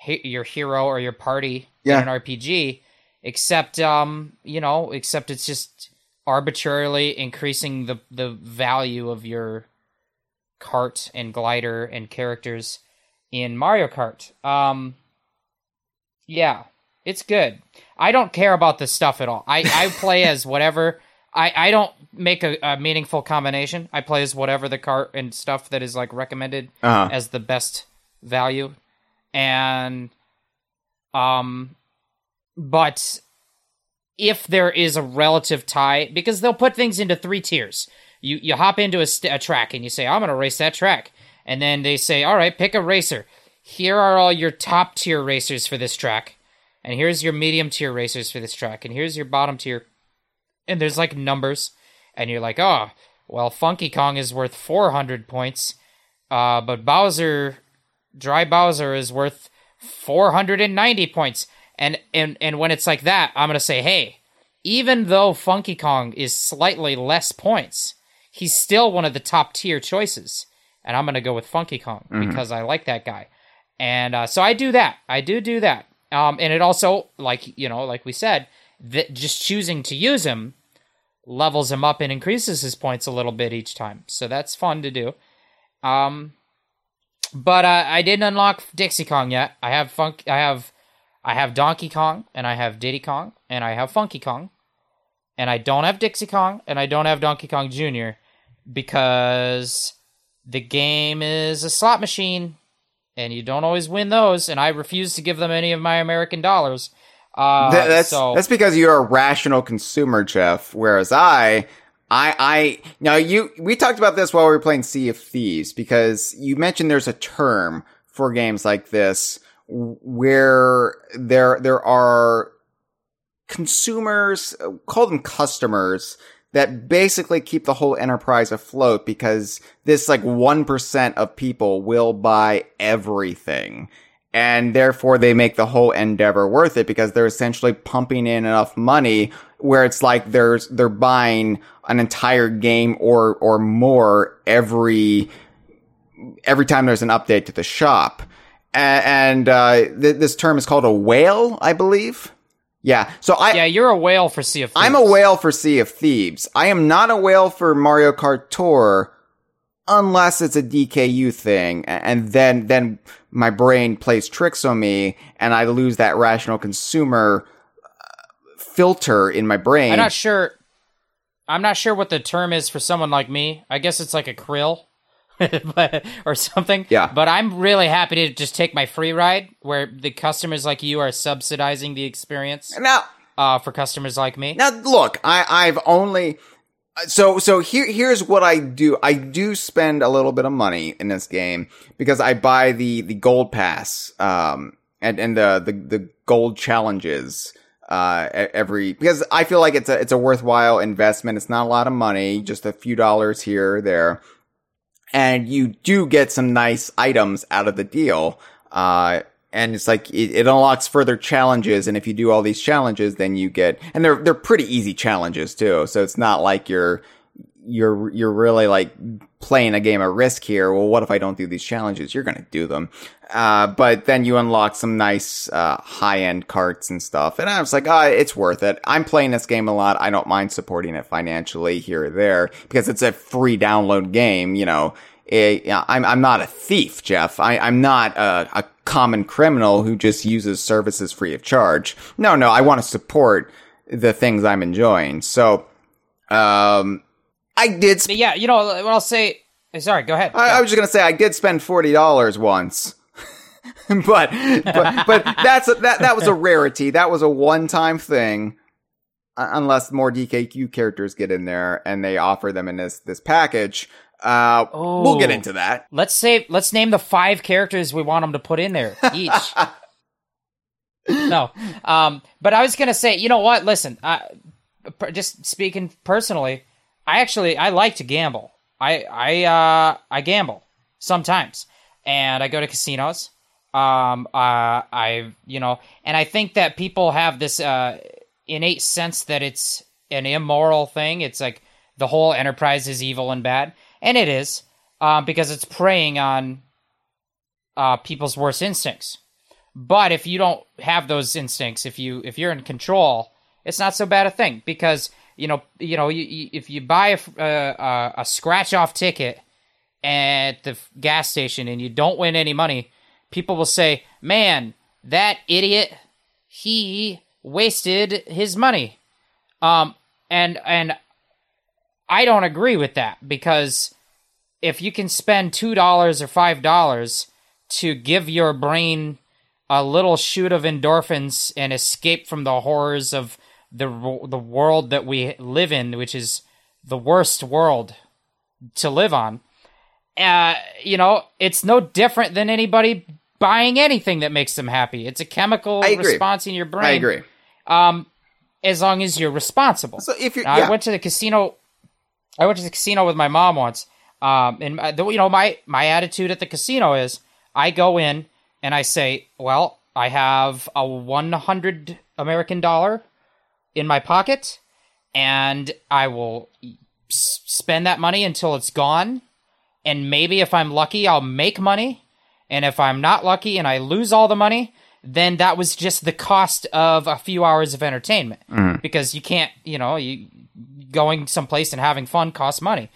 your hero or your party Yeah. in an RPG except um you know except it's just arbitrarily increasing the the value of your cart and glider and characters in Mario Kart. Um yeah it's good. I don't care about this stuff at all. I I play as whatever. I I don't make a, a meaningful combination. I play as whatever the cart and stuff that is like recommended uh, as the best value and um but if there is a relative tie because they'll put things into three tiers. You you hop into a, st- a track and you say i'm going to race that track. And then they say all right pick a racer. Here are all your top tier racers for this track. And here's your medium tier racers for this track. And here's your bottom tier. And there's like numbers. And you're like oh well funky kong is worth 400 points. Uh, but bowser dry bowser is worth 490 points. And and and when it's like that i'm gonna say hey even though funky kong is slightly less points he's still one of the top tier choices. And i'm gonna go with funky kong because i like that guy. And uh, so i do that. I do do that. Um, and it also like you know like we said that just choosing to use him levels him up and increases his points a little bit each time. So that's fun to do. Um but uh, I didn't unlock Dixie Kong yet. I have funk. I have, I have Donkey Kong, and I have Diddy Kong, and I have Funky Kong, and I don't have Dixie Kong, and I don't have Donkey Kong Jr. because the game is a slot machine, and you don't always win those, and I refuse to give them any of my American dollars. Uh, Th- that's so that's because you're a rational consumer, Jeff. Whereas I, I, I now you we talked about this while we were playing Sea of Thieves because you mentioned there's a term for games like this where there there are consumers, call them customers, that basically keep the whole enterprise afloat because this like 1% of people will buy everything. And therefore they make the whole endeavor worth it because they're essentially pumping in enough money where it's like there's, they're buying an entire game or, or more every, every time there's an update to the shop. And, uh, th- this term is called a whale, I believe. Yeah. So I, yeah, you're a whale for Sea of Thieves. I'm a whale for Sea of Thieves. I am not a whale for Mario Kart Tour unless it's a DKU thing. And then, then my brain plays tricks on me and I lose that rational consumer uh, filter in my brain. I'm not sure. I'm not sure what the term is for someone like me. I guess it's like a krill, but or something. Yeah. But I'm really happy to just take my free ride, where the customers like you are subsidizing the experience now, uh, for customers like me. Now, look, I, I've only, so, so here, here's what I do. I do spend a little bit of money in this game because I buy the, the gold pass, um, and, and the, the, the gold challenges, uh, every, because I feel like it's a, it's a worthwhile investment. It's not a lot of money, just a few dollars here or there. And you do get some nice items out of the deal. Uh, and it's like it, it unlocks further challenges and if you do all these challenges then you get and they're they're pretty easy challenges too so it's not like you're you're you're really like playing a game of risk here. Well, what if I don't do these challenges? You're gonna do them, uh, but then you unlock some nice uh, high end carts and stuff, and I was like, oh, it's worth it. I'm playing this game a lot. I don't mind supporting it financially here or there because it's a free download game. You know, I'm I'm not a thief, Jeff. I, I'm not a, a common criminal who just uses services free of charge. No, no, I want to support the things I'm enjoying. So, um, I did. Sp- yeah, you know what I'll say. Sorry, go ahead. I, I was just gonna say I did spend forty dollars once. but, but but that's a, that that was a rarity. That was a one time thing. Unless more DKU characters get in there and they offer them in this this package, uh, oh. we'll get into that. Let's say let's name the five characters we want them to put in there each. no, um, but I was gonna say, you know what? Listen, uh, just speaking personally, I actually I like to gamble. I I uh I gamble sometimes, and I go to casinos. Um, uh, I you know, and I think that people have this uh innate sense that it's an immoral thing. It's like the whole enterprise is evil and bad, and it is, um, because it's preying on uh people's worst instincts. But if you don't have those instincts, if you if you're in control, it's not so bad a thing because you know, you know, you, you, if you buy a, uh, a scratch off ticket at the gas station and you don't win any money, people will say, "Man, that idiot, he wasted his money." Um, and and I don't agree with that because if you can spend two dollars or five dollars to give your brain a little shoot of endorphins and escape from the horrors of the the world that we live in, which is the worst world to live on. Uh, you know, it's no different than anybody buying anything that makes them happy. It's a chemical response in your brain. I agree. Um, as long as you're responsible. So if you, yeah. I went to the casino. I went to the casino with my mom once. Um, and uh, you know my my attitude at the casino is I go in and I say, well, I have a 100 American dollar in my pocket and I will spend that money until it's gone. And maybe if I'm lucky, I'll make money. And if I'm not lucky and I lose all the money, then that was just the cost of a few hours of entertainment. Mm. Because you can't, you know, you going someplace and having fun costs money.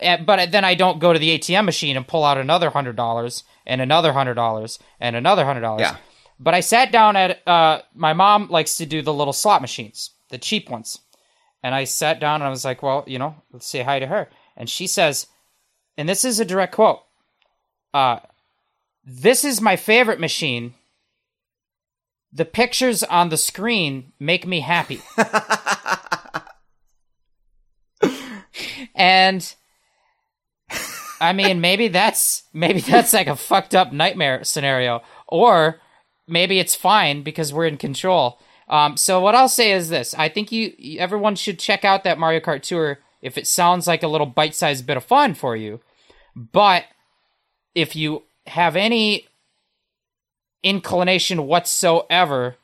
Eh, but then I don't go to the ATM machine and pull out another hundred dollars and another hundred dollars and another hundred dollars. Yeah. But I sat down at uh, my mom likes to do the little slot machines, the cheap ones. And I sat down and I was like, well, you know, let's say hi to her. And she says, and this is a direct quote. Uh, this is my favorite machine. The pictures on the screen make me happy. and I mean, maybe that's maybe that's like a fucked up nightmare scenario, or maybe it's fine because we're in control. Um, so what I'll say is this: I think you everyone should check out that Mario Kart Tour if it sounds like a little bite-sized bit of fun for you. But if you have any inclination whatsoever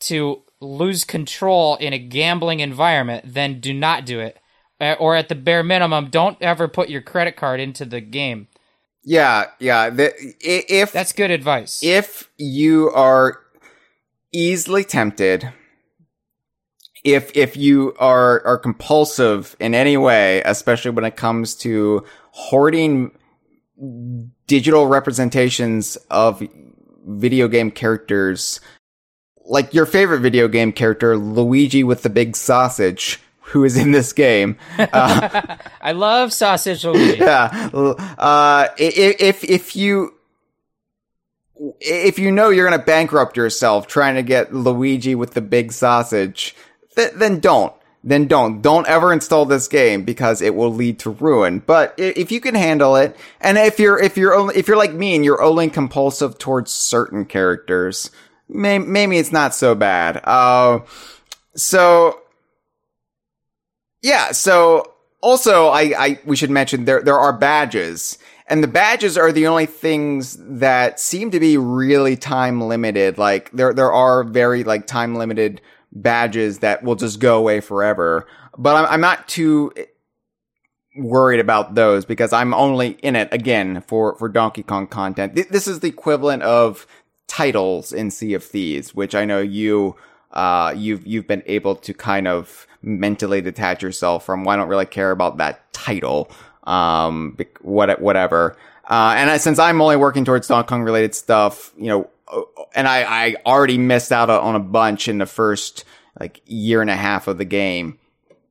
to lose control in a gambling environment, then do not do it. Or at the bare minimum, don't ever put your credit card into the game. Yeah, yeah. The, if that's good advice. If you are easily tempted, if if you are are compulsive in any way, especially when it comes to hoarding digital representations of video game characters, like your favorite video game character, Luigi with the big sausage who is in this game. Uh, I love sausage Luigi. Yeah. Uh, if if you if you know you're going to bankrupt yourself trying to get Luigi with the big sausage, th- then don't. Then don't. Don't ever install this game because it will lead to ruin. But if you can handle it, and if you're if you're only if you're like me and you're only compulsive towards certain characters, may- maybe it's not so bad. Uh, so yeah, so also I, I we should mention there there are badges. And the badges are the only things that seem to be really time limited. Like there there are very like time limited badges that will just go away forever. But I'm, I'm not too worried about those because I'm only in it again for for Donkey Kong content. Th- This is the equivalent of titles in Sea of Thieves, which I know you uh you've you've been able to kind of mentally detach yourself from. Well, I don't really care about that title. Um, what whatever. Uh, and I, since I'm only working towards Donkey Kong related stuff, you know, and I, I already missed out on a bunch in the first like year and a half of the game.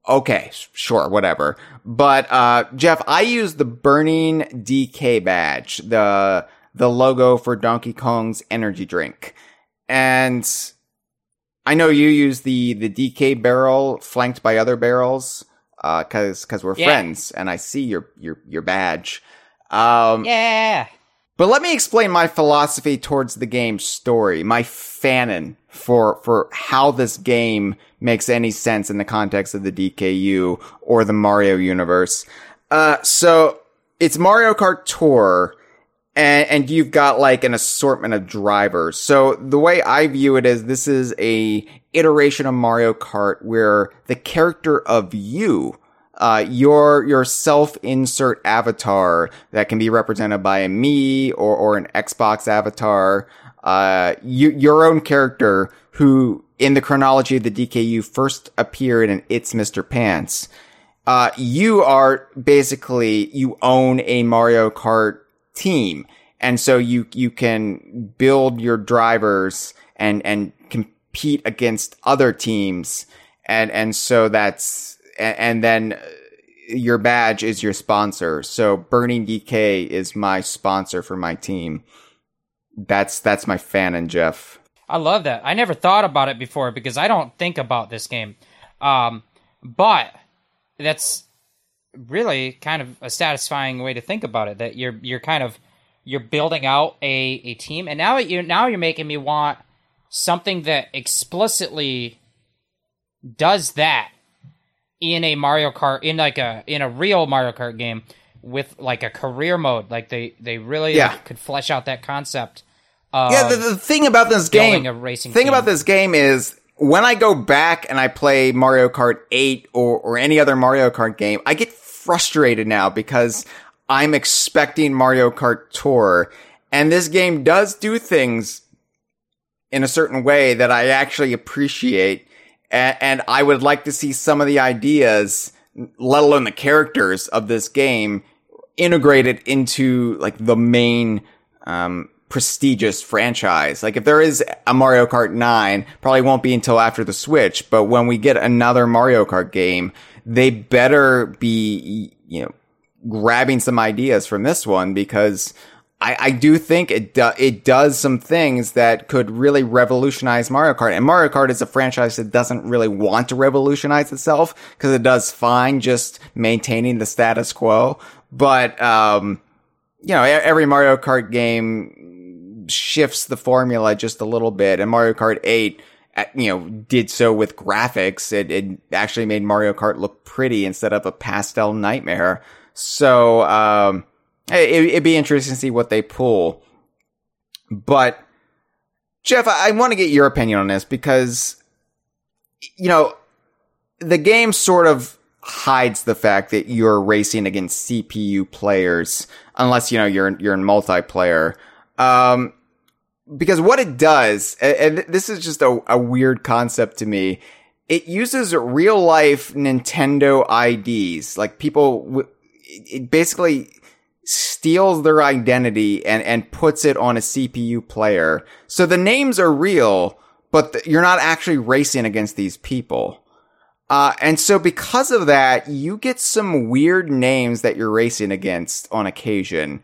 Okay, sure, whatever. But uh, Jeff, I use the Burning DK badge, the the logo for Donkey Kong's energy drink, and I know you use the the DK barrel flanked by other barrels, uh, cause cause we're Yeah. friends, and I see your your your badge. Um, Yeah. But let me explain my philosophy towards the game's story, my fanon for for how this game makes any sense in the context of the DKU or the Mario universe. Uh, so it's Mario Kart Tour, and, and you've got like an assortment of drivers. So the way I view it is this is a iteration of Mario Kart where the character of you uh, your your self insert avatar that can be represented by a Mii or or an Xbox avatar, uh, you, your own character who in the chronology of the DKU first appeared in It's Mr. Pants. Uh, you are basically you own a Mario Kart team, and so you you can build your drivers and and compete against other teams, and and so that's and, and then uh, your badge is your sponsor. So Burning DK is my sponsor for my team. That's that's my fanon Jeff. I love that. I never thought about it before because I don't think about this game. Um, but that's really kind of a satisfying way to think about it. That you're you're kind of you're building out a, a team, and now you now you're making me want something that explicitly does that in a Mario Kart in like a in a real Mario Kart game with like a career mode. Like they they really Yeah. could flesh out that concept. Yeah, the, the thing about this game, a racing thing team. about this game is when I go back and I play Mario Kart 8 or, or any other Mario Kart game, I get frustrated now because I'm expecting Mario Kart Tour. And this game does do things in a certain way that I actually appreciate. And, and I would like to see some of the ideas, let alone the characters of this game, integrated into like the main, um, prestigious franchise. Like if there is a Mario Kart 9, probably won't be until after the Switch, but when we get another Mario Kart game, they better be, you know, grabbing some ideas from this one because I, I do think it do, it does some things that could really revolutionize Mario Kart. And Mario Kart is a franchise that doesn't really want to revolutionize itself because it does fine just maintaining the status quo. But um, you know, every Mario Kart game shifts the formula just a little bit, and Mario Kart 8 uh, you know, did so with graphics. It, it actually made Mario Kart look pretty instead of a pastel nightmare. So, um, it, it'd be interesting to see what they pull. But, Jeff, I, I want to get your opinion on this because, you know, the game sort of hides the fact that you're racing against CPU players, unless, you know, you're, you're in multiplayer. Um, because what it does, a- and this is just a, a weird concept to me, it uses real life Nintendo IDs. Like people, w- it basically steals their identity and, and puts it on a CPU player. So the names are real, but you're not actually racing against these people. Uh, and so because of that, you get some weird names that you're racing against on occasion.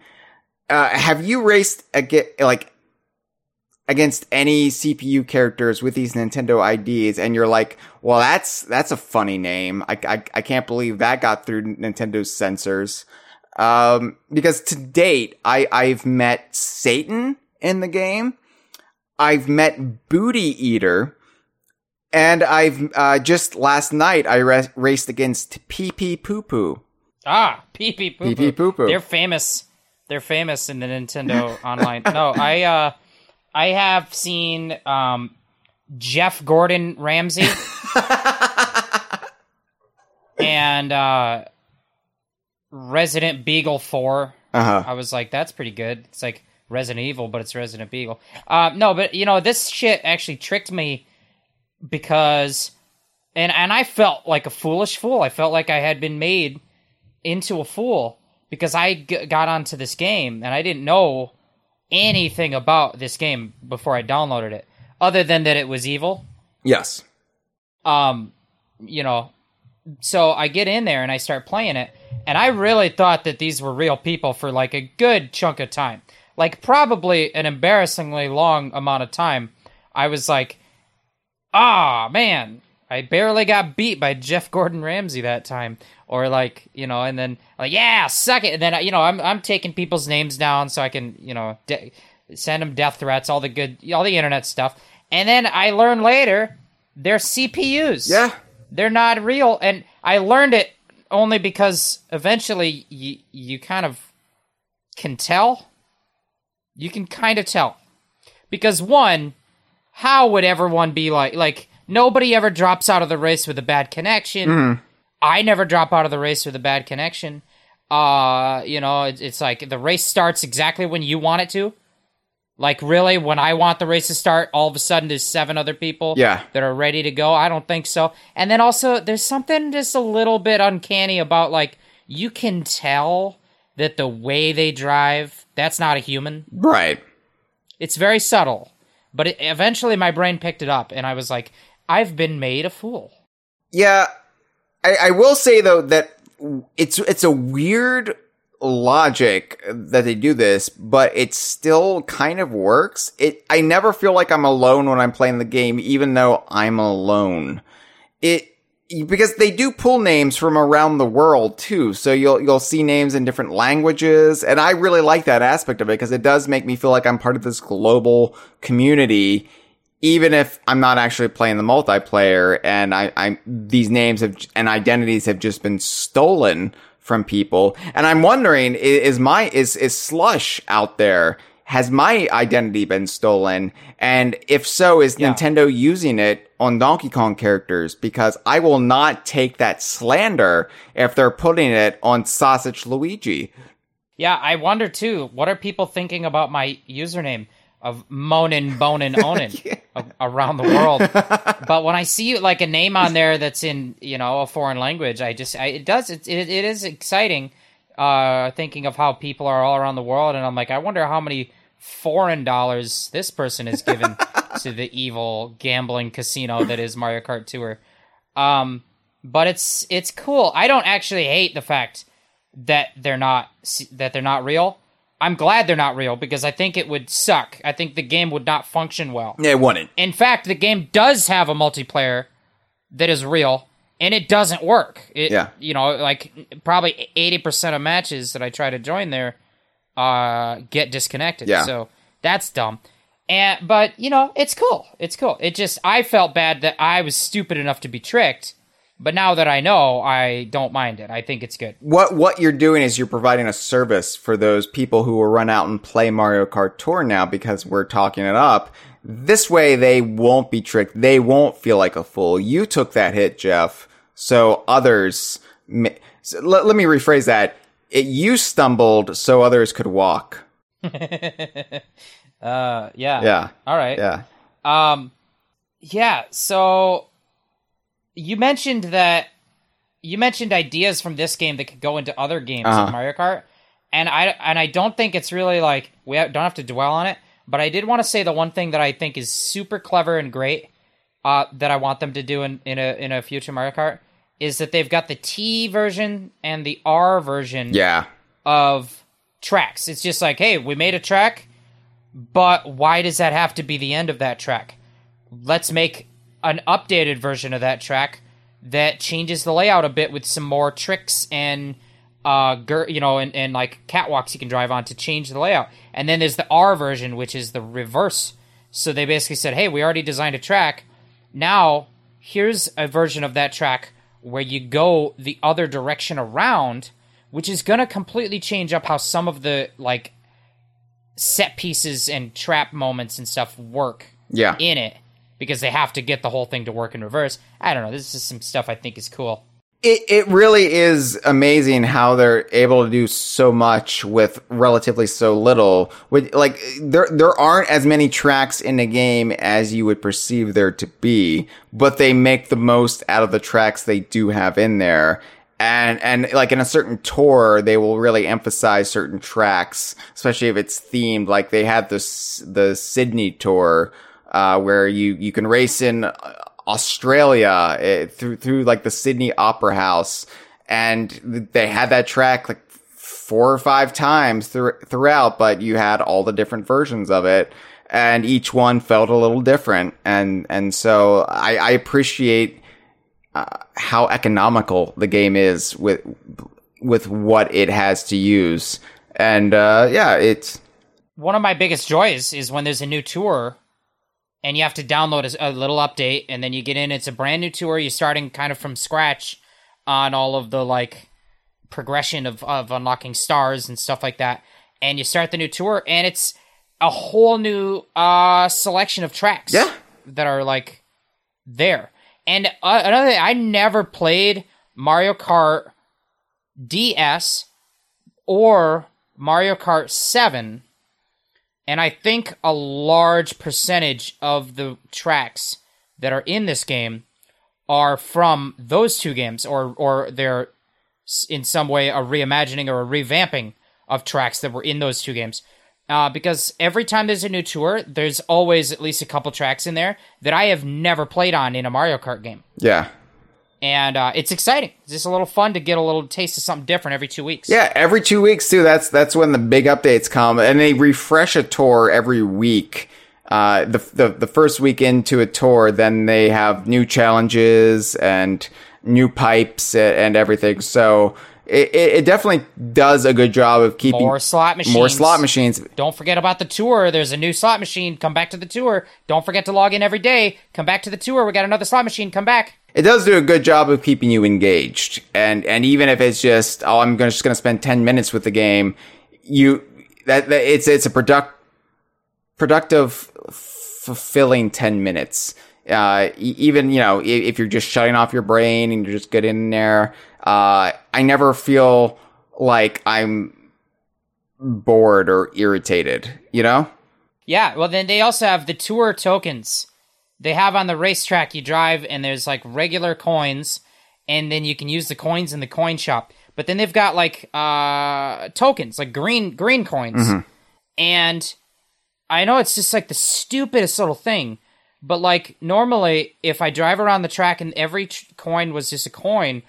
Uh, have you raced against, like, against any CPU characters with these Nintendo IDs and you're like, well, that's, that's a funny name. I, I, I can't believe that got through Nintendo's censors. Um, because to date, I, I've met Satan in the game. I've met Booty Eater. And I've, uh, just last night, I ra- raced against Pee Pee Poo Poo. Ah, pee pee poo Pee Pee Poo Poo. They're famous. They're famous in the Nintendo Online. No, I uh, I have seen um, Jeff Gordon Ramsey. and uh, Resident Beagle 4. Uh-huh. I was like, that's pretty good. It's like Resident Evil, but it's Resident Beagle. Uh, no, but you know, this shit actually tricked me because, and and I felt like a foolish fool. I felt like I had been made into a fool because I g- got onto this game and I didn't know anything about this game before I downloaded it, other than that it was evil. Yes. Um, you know, so I get in there and I start playing it, and I really thought that these were real people for like a good chunk of time, like probably an embarrassingly long amount of time. I was like, ah, man, I barely got beat by Jeff Gordon Ramsay that time, or like you know, and then like yeah, suck it, and then you know, I'm I'm taking people's names down so I can you know de- send them death threats, all the good, all the internet stuff, and then I learn later they're CPUs. Yeah. They're not real, and I learned it only because eventually you you kind of can tell. You can kind of tell because one, how would everyone be like like nobody ever drops out of the race with a bad connection. I never drop out of the race with a bad connection. Uh, you know, it's, it's like the race starts exactly when you want it to. Like really, when I want the race to start, all of a sudden there's seven other people Yeah. that are ready to go. I don't think so. And then also, there's something just a little bit uncanny about like you can tell that the way they drive, that's not a human. Right. It's very subtle, but it, eventually my brain picked it up, and I was like, I've been made a fool. Yeah, I, I will say though that it's it's a weird logic that they do this, but it still kind of works. It I never feel like I'm alone when I'm playing the game, even though I'm alone. It because they do pull names from around the world too, so you'll you'll see names in different languages, and I really like that aspect of it because it does make me feel like I'm part of this global community even if I'm not actually playing the multiplayer and I, I these names have and identities have just been stolen from people. And I'm wondering, is my is is Slush out there? Has my identity been stolen? And if so, is Yeah. Nintendo using it on Donkey Kong characters? Because I will not take that slander if they're putting it on Sausage Luigi. Yeah, I wonder too. What are people thinking about my username of moanin, bonin, onin a- around the world? but when I see like a name on there that's in you know a foreign language, I just I, it does it, it it is exciting. Uh, thinking of how people are all around the world, and I'm like, I wonder how many foreign dollars this person is given to the evil gambling casino that is Mario Kart Tour. Um, but it's it's cool. I don't actually hate the fact that they're not that they're not real. I'm glad they're not real because I think it would suck. I think the game would not function well. Yeah, it wouldn't. In fact, the game does have a multiplayer that is real and it doesn't work. It, Yeah. You know, like probably 80% of matches that I try to join there uh get disconnected. Yeah. So that's dumb. And but, you know, it's cool. It's cool. It just I felt bad that I was stupid enough to be tricked. But now that I know, I don't mind it. I think it's good. what what you're doing is you're providing a service for those people who will run out and play Mario Kart Tour now because we're talking it up. This way they won't be tricked. They won't feel like a fool. You took that hit, Jeff. So others ma- so let, let me rephrase that. It, you stumbled so others could walk. Uh yeah. Yeah. All right. Yeah. Um, yeah. So you mentioned that you mentioned ideas from this game that could go into other games Uh-huh. of Mario Kart, and I and I don't think it's really like we don't have to dwell on it. But I did want to say the one thing that I think is super clever and great uh, that I want them to do in, in a in a future Mario Kart is that they've got the T version and the R version Yeah. of tracks. It's just like, hey, we made a track, but why does that have to be the end of that track? Let's make an updated version of that track that changes the layout a bit with some more tricks and uh gir- you know and, and like catwalks you can drive on to change the layout. And then there's the R version which is the reverse. So they basically said, "Hey, we already designed a track. Now, here's a version of that track where you go the other direction around, which is going to completely change up how some of the like set pieces and trap moments and stuff work Yeah. in it because they have to get the whole thing to work in reverse. I don't know. This is some stuff I think is cool. It it really is amazing how they're able to do so much with relatively so little. With like there there aren't as many tracks in the game as you would perceive there to be, but they make the most out of the tracks they do have in there. And and like in a certain tour, they will really emphasize certain tracks, especially if it's themed. Like they had this the Sydney tour, uh, where you you can race in Australia uh, through through like the Sydney Opera House, and they had that track like four or five times through, throughout, but you had all the different versions of it, and each one felt a little different, and and so I, I appreciate uh, how economical the game is with with what it has to use, and uh, yeah, it's one of my biggest joys is when there's a new tour and you have to download a, a, little update and then you get in. It's a brand new tour. You're starting kind of from scratch on all of the like progression of, of unlocking stars and stuff like that and you start the new tour and it's a whole new uh selection of tracks yeah. that are like there. And uh, another thing i never played mario kart ds or mario kart 7 and I think a large percentage of the tracks that are in this game are from those two games, or or they're in some way a reimagining or a revamping of tracks that were in those two games. Uh, because every time there's a new tour, there's always at least a couple tracks in there that I have never played on in a Mario Kart game. Yeah and uh, it's exciting. It's just a little fun to get a little taste of something different every two weeks. Yeah, every two weeks too. That's that's when the big updates come, and they refresh a tour every week. Uh, the, the the first week into a tour, then they have new challenges and new pipes and everything. So it, it definitely does a good job of keeping more slot machines. More slot machines. Don't forget about the tour. There's a new slot machine. Come back to the tour. Don't forget to log in every day. Come back to the tour. We got another slot machine. Come back it does do a good job of keeping you engaged. And and even if it's just oh I'm gonna, just going to spend 10 minutes with the game, you that, that it's it's a product productive fulfilling 10 minutes. Uh, even you know if, if, you're just shutting off your brain and you're just getting in there, uh, I never feel like I'm bored or irritated. You know? Yeah. Well, then they also have the tour tokens they have on the racetrack you drive and there's like regular coins and then you can use the coins in the coin shop. But then they've got like uh tokens like green green coins. Mm-hmm. and i know it's just like the stupidest little thing but like normally if i drive around the track and every t- coin was just a coin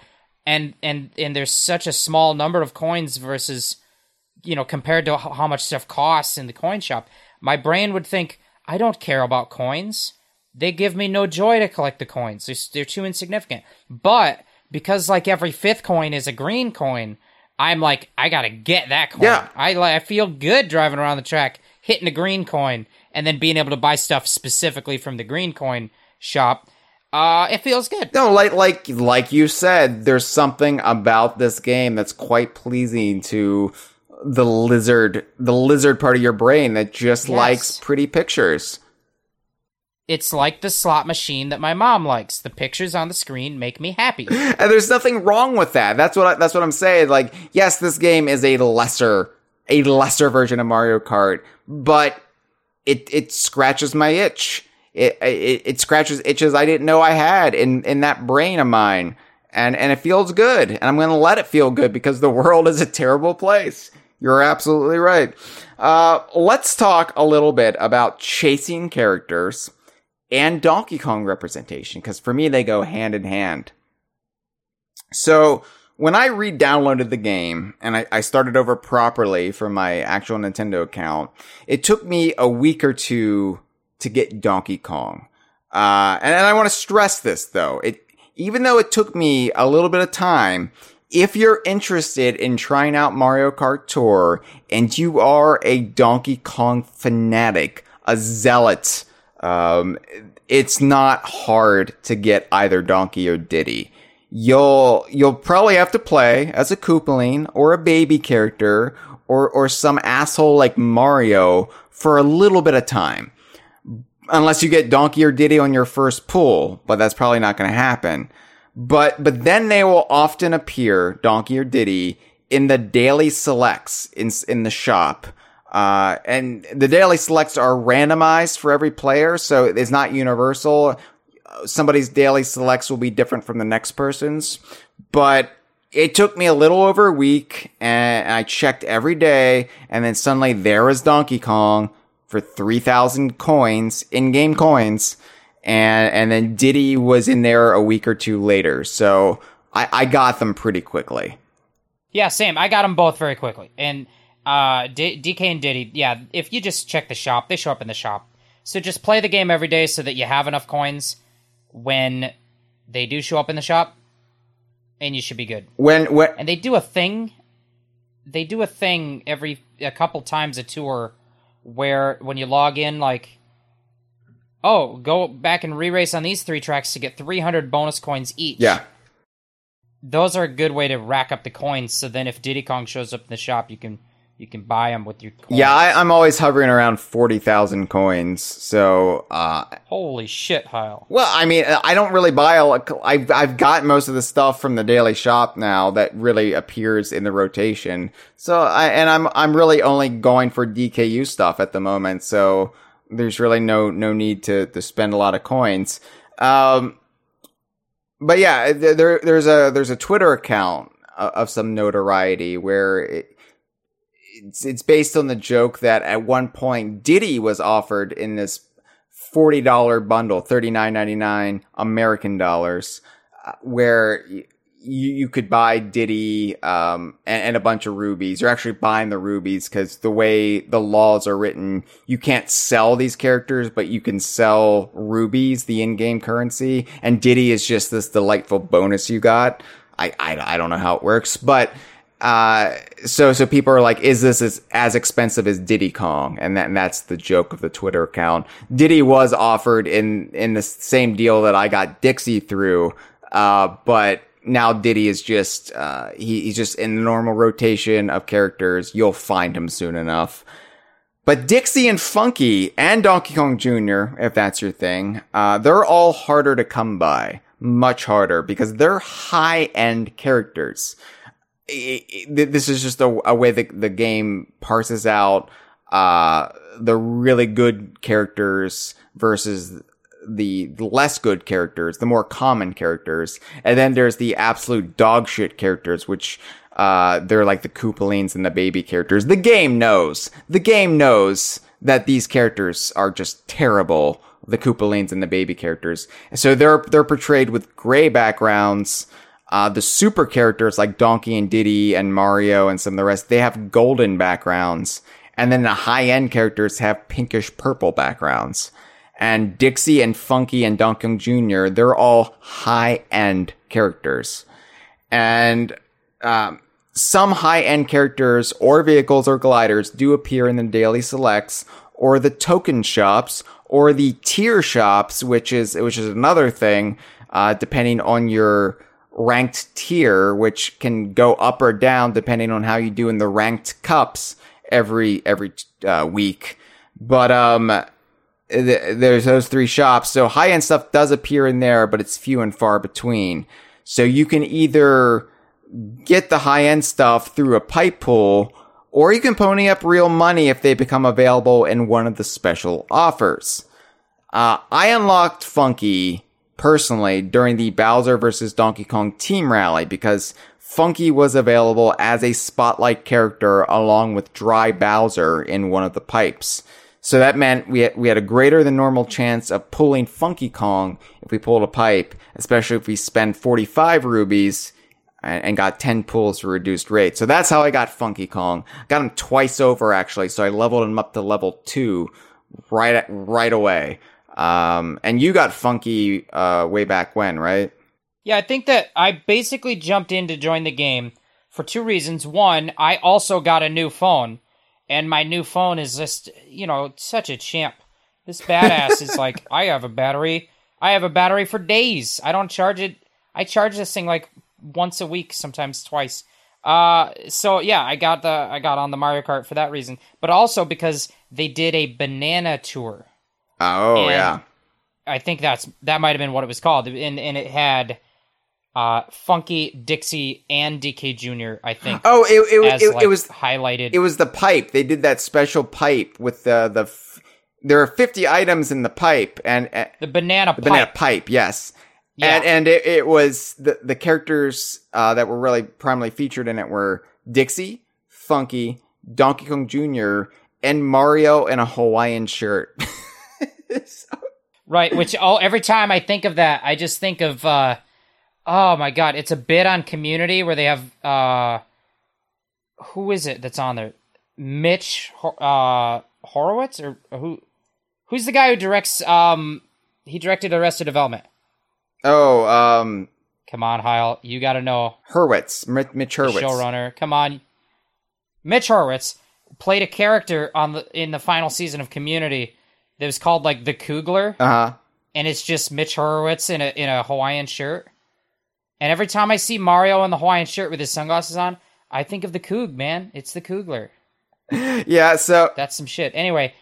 and and and there's such a small number of coins versus you know compared to how much stuff costs in the coin shop my brain would think i don't care about coins they give me no joy to collect the coins. They're, they're too insignificant. But because like every fifth coin is a green coin, I'm like, I gotta get that coin. Yeah. I I feel good driving around the track, hitting a green coin, and then being able to buy stuff specifically from the green coin shop. Uh, it feels good. No, like like like you said, there's something about this game that's quite pleasing to the lizard, the lizard part of your brain that just yes. likes pretty pictures. It's like the slot machine that my mom likes. The pictures on the screen make me happy. And there's nothing wrong with that. That's what I, that's what I'm saying. Like, yes, this game is a lesser a lesser version of Mario Kart, but it it scratches my itch. It, it it scratches itches I didn't know I had in in that brain of mine. And and it feels good. And I'm going to let it feel good because the world is a terrible place. You're absolutely right. Uh, let's talk a little bit about chasing characters and Donkey Kong representation, because for me, they go hand in hand. So, when I re-downloaded the game and I, I, started over properly from my actual Nintendo account, it took me a week or two to get Donkey Kong. Uh, and, and I want to stress this though. It, even though it took me a little bit of time, if you're interested in trying out Mario Kart Tour and you are a Donkey Kong fanatic, a zealot, um, it's not hard to get either Donkey or Diddy. You'll you'll probably have to play as a Koopaling or a baby character or or some asshole like Mario for a little bit of time. Unless you get Donkey or Diddy on your first pull, but that's probably not going to happen. But but then they will often appear, Donkey or Diddy, in the daily selects in in the shop. Uh, and the daily selects are randomized for every player, so it's not universal. Somebody's daily selects will be different from the next person's, but it took me a little over a week and I checked every day and then suddenly there was Donkey Kong for 3000 coins, in-game coins. And, and then Diddy was in there a week or two later. So I, I got them pretty quickly. Yeah, same. I got them both very quickly. And uh, D- DK and Diddy, yeah, if you just check the shop, they show up in the shop. So just play the game every day so that you have enough coins when they do show up in the shop, and you should be good. When, when, And they do a thing. They do a thing every a couple times a tour where when you log in, like, oh, go back and re-race on these three tracks to get 300 bonus coins each. yeah. those are a good way to rack up the coins. So then, if Diddy Kong shows up in the shop, you can you can buy them with your coins. Yeah, I, I'm always hovering around 40,000 coins. So, uh, Holy shit, Hyle. Well, I mean, I don't really buy a lot. I've, I've got most of the stuff from the daily shop now that really appears in the rotation. So I, and I'm, I'm really only going for DKU stuff at the moment. So there's really no, no need to, to spend a lot of coins. Um, but yeah, there, there's a, there's a Twitter account of some notoriety where it, it's, it's based on the joke that at one point Diddy was offered in this forty dollar bundle, thirty nine ninety nine American dollars, uh, where you you could buy Diddy um, and, and a bunch of rubies. You're actually buying the rubies because the way the laws are written, you can't sell these characters, but you can sell rubies, the in game currency. And Diddy is just this delightful bonus you got. I, I, I don't know how it works, but uh, so so people are like, is this as, as expensive as Diddy Kong? And that and that's the joke of the Twitter account. Diddy was offered in in the same deal that I got Dixie through, uh, but now Diddy is just uh, he, he's just in the normal rotation of characters. You'll find him soon enough. But Dixie and Funky and Donkey Kong Jr., if that's your thing, uh, they're all harder to come by. Much harder because they're high end characters this is just a, a way that the game parses out uh, the really good characters versus the less good characters, the more common characters, and then there's the absolute dog shit characters, which uh, they're like the Koopalings and the baby characters. The game knows. The game knows that these characters are just terrible. The Koopalings and the baby characters. So they're they're portrayed with gray backgrounds. Uh, the super characters like Donkey and Diddy and Mario and some of the rest, they have golden backgrounds. And then the high end characters have pinkish purple backgrounds. And Dixie and Funky and Donkey Jr., they're all high end characters. And, um, some high end characters or vehicles or gliders do appear in the daily selects or the token shops or the tier shops, which is, which is another thing, uh, depending on your, ranked tier, which can go up or down depending on how you do in the ranked cups every every uh, week. But um, th- there's those three shops. So high end stuff does appear in there, but it's few and far between. So you can either get the high end stuff through a pipe pull, or you can pony up real money if they become available in one of the special offers. Uh, I unlocked Funky personally during the Bowser vs. Donkey Kong team rally because Funky was available as a spotlight character along with Dry Bowser in one of the pipes. So that meant we had, we had a greater than normal chance of pulling Funky Kong if we pulled a pipe, especially if we spend 45 rubies and, and got 10 pulls for reduced rate. So that's how I got Funky Kong. Got him twice over actually, so I leveled him up to level 2 right right away. Um, and you got funky uh, way back when, right? Yeah, I think that I basically jumped in to join the game for two reasons. One, I also got a new phone, and my new phone is just, you know, such a champ. This badass is like, I have a battery. I have a battery for days. I don't charge it. I charge this thing like once a week, sometimes twice. Uh, so yeah, I got the I got on the Mario Kart for that reason, but also because they did a banana tour. Oh And yeah. I think that's that might have been what it was called, and and it had uh, Funky, Dixie, and DK Jr. I think. Oh, it it, as, it, like, it was highlighted. it was the pipe. They did that special pipe with the the. F- there are fifty items in the pipe, and uh, the banana the pipe. banana pipe. Yes, Yeah. and and it, it was the the characters uh, that were really primarily featured in it were Dixie, Funky, Donkey Kong Jr., and Mario in a Hawaiian shirt. Right, which oh every time I think of that, I just think of uh oh my god, it's a bit on community where they have uh who is it that's on there? Mitch uh Horowitz or who who's the guy who directs um he directed Arrested Development. oh, um, Come on, Hyle, you got to know Hurwitz, Mi- Mitch Hurwitz. showrunner. Come on. Mitch Horowitz played a character on the in the final season of Community that was called like the Koogler. Uh huh. and it's just Mitch Horowitz in a in a Hawaiian shirt. And every time I see Mario in the Hawaiian shirt with his sunglasses on, I think of the Coog, man. It's the Kugler. Yeah. So That's some shit. Anyway,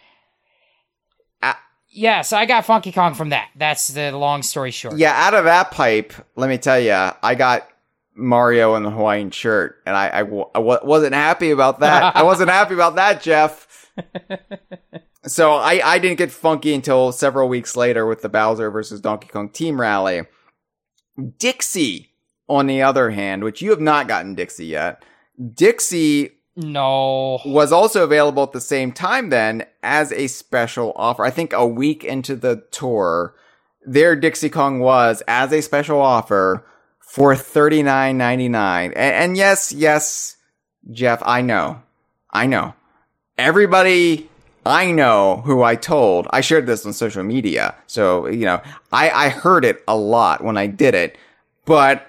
Ah. yeah, so I got Funky Kong from that. That's the long story short. Yeah, out of that pipe, let me tell you, I got Mario in the Hawaiian shirt, and I, I, w- I w- wasn't happy about that. I wasn't happy about that, Jeff. so I, I didn't get funky until several weeks later with the Bowser versus Donkey Kong Team Rally. Dixie, on the other hand, which you have not gotten Dixie yet, Dixie No. was also available at the same time then as a special offer. I think a week into the tour, there Dixie Kong was as a special offer for thirty nine ninety nine. And, and yes, yes, Jeff, I know, I know. Everybody I know who I told. I shared this on social media, so you know I I heard it a lot when I did it, but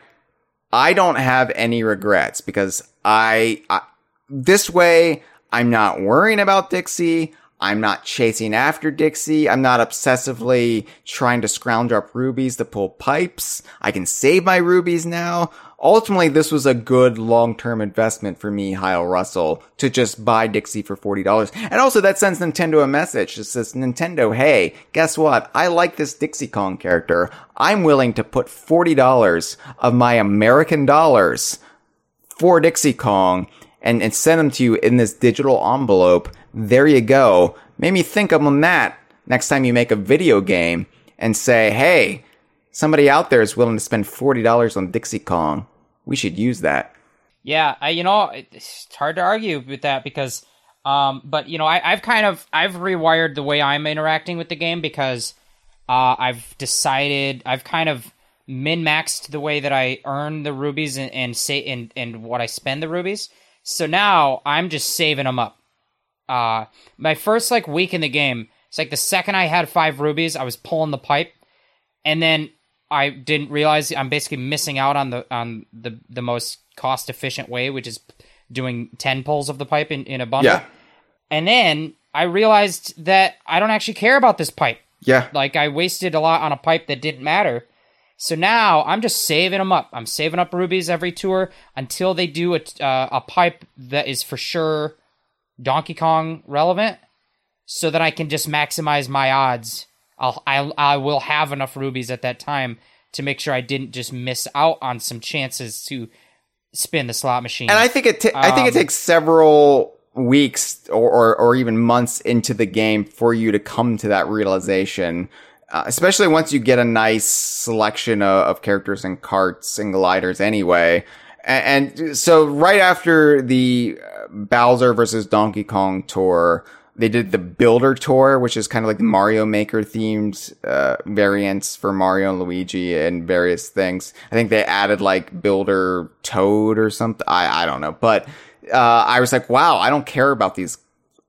I don't have any regrets because I, I this way, I'm not worrying about Dixie. I'm not chasing after Dixie. I'm not obsessively trying to scrounge up rubies to pull pipes. I can save my rubies now. Ultimately, this was a good long-term investment for me, Hyle Russell, to just buy Dixie for $40. And also that sends Nintendo a message. It says, Nintendo, hey, guess what? I like this Dixie Kong character. I'm willing to put $40 of my American dollars for Dixie Kong and, and send them to you in this digital envelope. There you go. Made me think of on that next time you make a video game and say, hey, somebody out there is willing to spend $40 on Dixie Kong. We should use that. Yeah, I, you know, it's hard to argue with that because, um, but you know, I, I've kind of I've rewired the way I'm interacting with the game because uh, I've decided I've kind of min maxed the way that I earn the rubies and and say and and what I spend the rubies. So now I'm just saving them up. Uh, my first like week in the game, it's like the second I had five rubies, I was pulling the pipe, and then I didn't realize I'm basically missing out on the on the the most cost efficient way, which is doing ten pulls of the pipe in, in a bundle. Yeah. And then I realized that I don't actually care about this pipe. Yeah. Like I wasted a lot on a pipe that didn't matter. So now I'm just saving them up. I'm saving up rubies every tour until they do a uh, a pipe that is for sure Donkey Kong relevant, so that I can just maximize my odds. I'll I I will have enough rubies at that time to make sure I didn't just miss out on some chances to spin the slot machine. And I think it, ta- I think it Um, takes several weeks or, or, or even months into the game for you to come to that realization. Uh, especially once you get a nice selection of, of characters and carts and gliders anyway. And, and so right after the uh, Bowser versus Donkey Kong tour, they did the Builder tour, which is kind of like the Mario Maker themed uh, variants for Mario and Luigi and various things. I think they added like Builder Toad or something. I I don't know, but uh, I was like, wow, I don't care about these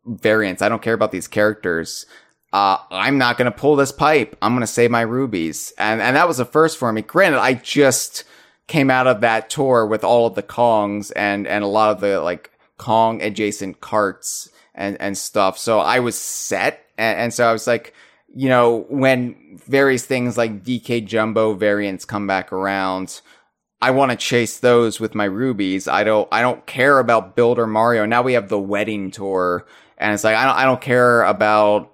variants. I don't care about these characters. Uh, I'm not gonna pull this pipe. I'm gonna save my rubies, and and that was the first for me. Granted, I just came out of that tour with all of the Kongs and and a lot of the like Kong adjacent carts and and stuff. So I was set, and, and so I was like, you know, when various things like DK Jumbo variants come back around. I want to chase those with my rubies. I don't, I don't care about Builder Mario. Now we have the wedding tour and it's like, I don't, I don't care about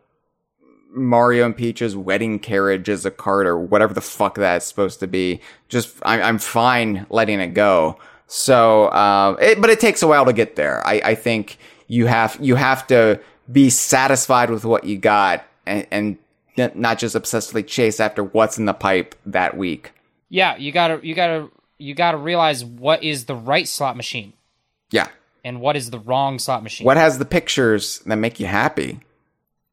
Mario and Peach's wedding carriage as a cart or whatever the fuck that's supposed to be. Just I'm, I'm fine letting it go. So, uh, it, but it takes a while to get there. I, I think you have you have to be satisfied with what you got and, and not just obsessively chase after what's in the pipe that week. Yeah, you gotta you gotta you gotta realize what is the right slot machine Yeah. and what is the wrong slot machine. What has the pictures that make you happy?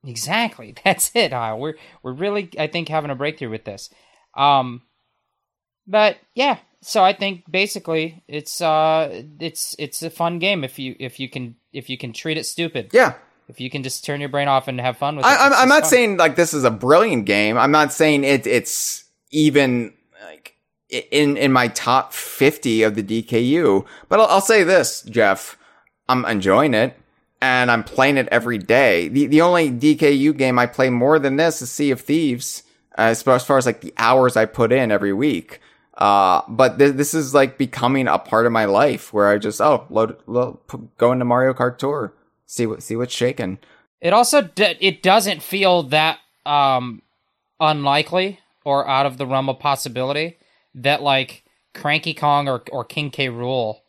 Exactly. That's it. Uh, we're we're really I think having a breakthrough with this. Um but yeah, so I think basically it's uh it's it's a fun game if you if you can if you can treat it stupid. Yeah. If you can just turn your brain off and have fun with it. I, I'm, I'm not fun. saying like this is a brilliant game. I'm not saying it, it's even like in in my top 50 of the DKU. But I'll, I'll say this, Jeff. I'm enjoying it, and I'm playing it every day. The the only DKU game I play more than this is Sea of Thieves. Uh, as far as far as like the hours I put in every week. Uh, but th- this is like becoming a part of my life where I just oh load, load p- go into Mario Kart Tour, see what see what's shaking. It also d- it doesn't feel that um unlikely or out of the realm of possibility that like Cranky Kong or or King K. Rool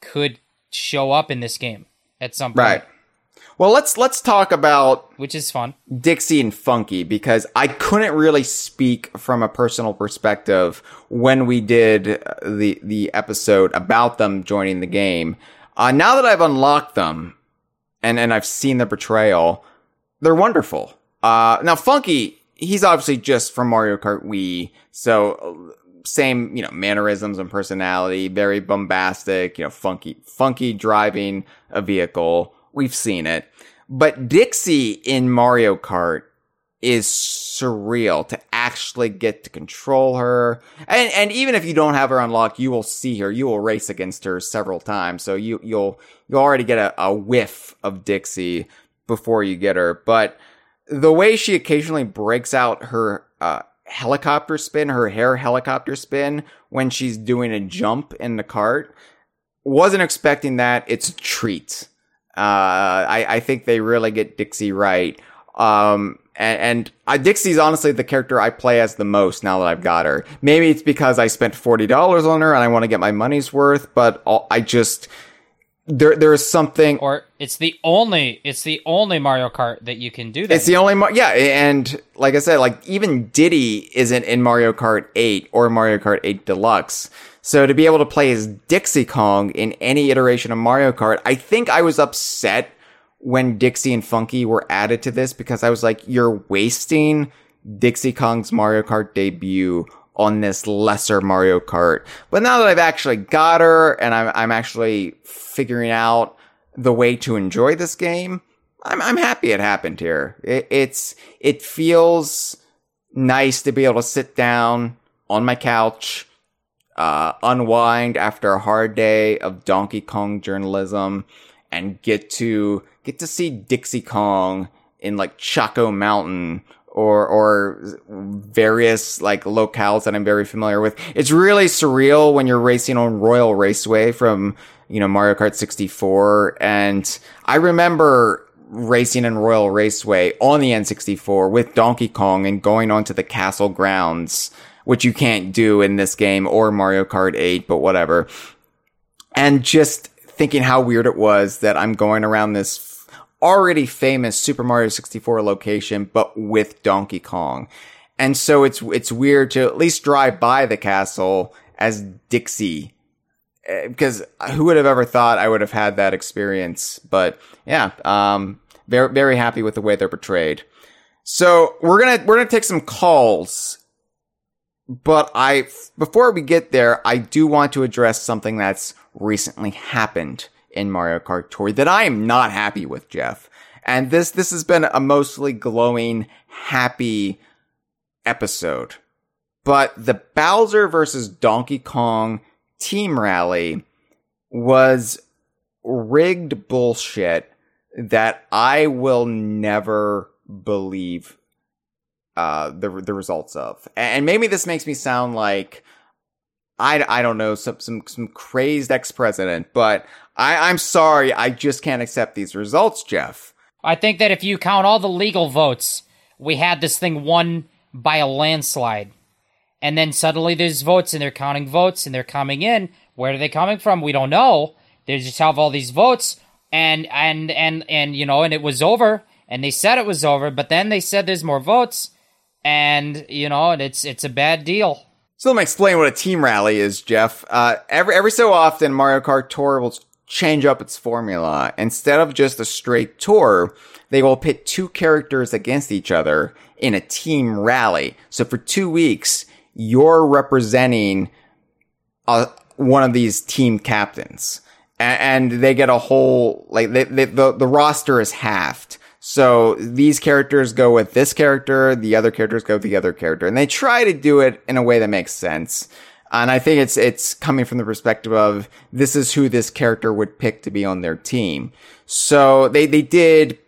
could show up in this game at some point, Right. Well, let's let's talk about which is fun. Dixie and Funky because I couldn't really speak from a personal perspective when we did the the episode about them joining the game. Uh, now that I've unlocked them and and I've seen the portrayal, they're wonderful. Uh, now Funky, he's obviously just from Mario Kart Wii, so uh, same you know mannerisms and personality, very bombastic, you know funky funky driving a vehicle. We've seen it. But Dixie in Mario Kart is surreal to actually get to control her. And and even if you don't have her unlocked, you will see her. You will race against her several times. So you you'll you already get a, a whiff of Dixie before you get her. But the way she occasionally breaks out her uh, helicopter spin, her hair helicopter spin when she's doing a jump in the cart, wasn't expecting that. It's a treat. Uh, I, I think they really get Dixie right. Um, and, and uh, Dixie's honestly the character I play as the most now that I've got her. Maybe it's because I spent forty dollars on her and I want to get my money's worth, but all, I just there there is something. Or it's the only it's the only Mario Kart that you can do that. It's the only Mar- yeah, and like I said, like even Diddy isn't in Mario Kart 8 or Mario Kart 8 Deluxe. So to be able to play as Dixie Kong in any iteration of Mario Kart, I think I was upset when Dixie and Funky were added to this because I was like, you're wasting Dixie Kong's Mario Kart debut on this lesser Mario Kart. But now that I've actually got her and I'm, I'm actually figuring out the way to enjoy this game, I'm, I'm happy it happened here. It, it's, it feels nice to be able to sit down on my couch, uh, unwind after a hard day of Donkey Kong journalism and get to, get to see Dixie Kong in like Choco Mountain or, or various like locales that I'm very familiar with. It's really surreal when you're racing on Royal Raceway from, you know, Mario Kart 64. And I remember racing in Royal Raceway on the N64 with Donkey Kong and going onto the castle grounds, which you can't do in this game or Mario Kart 8, but whatever. And just thinking how weird it was that I'm going around this already famous Super Mario 64 location, but with Donkey Kong. And so it's, it's weird to at least drive by the castle as Dixie. Because who would have ever thought I would have had that experience? But yeah, um, very, very happy with the way they're portrayed. So we're gonna, we're gonna take some calls. But I, before we get there, I do want to address something that's recently happened in Mario Kart Tour that I am not happy with, Jeff. And this, this has been a mostly glowing, happy episode. But the Bowser versus Donkey Kong team rally was rigged bullshit that I will never believe uh, the the results of. And maybe this makes me sound like I, I don't know some some some crazed ex president, but I I'm sorry, I just can't accept these results, Jeff. I think that if you count all the legal votes, we had this thing won by a landslide. And then suddenly there's votes and they're counting votes and they're coming in. Where are they coming from? We don't know. They just have all these votes and and and and you know, and it was over and they said it was over, but then they said there's more votes and you know, and it's it's a bad deal. So let me explain what a team rally is, Jeff. Uh, every every so often, Mario Kart Tour will change up its formula. Instead of just a straight tour, they will pit two characters against each other in a team rally. So for two weeks, you're representing uh, one of these team captains, and, and they get a whole like they, they, the the roster is halved. So these characters go with this character, the other characters go with the other character, and they try to do it in a way that makes sense. And I think it's it's coming from the perspective of this is who this character would pick to be on their team. So they they did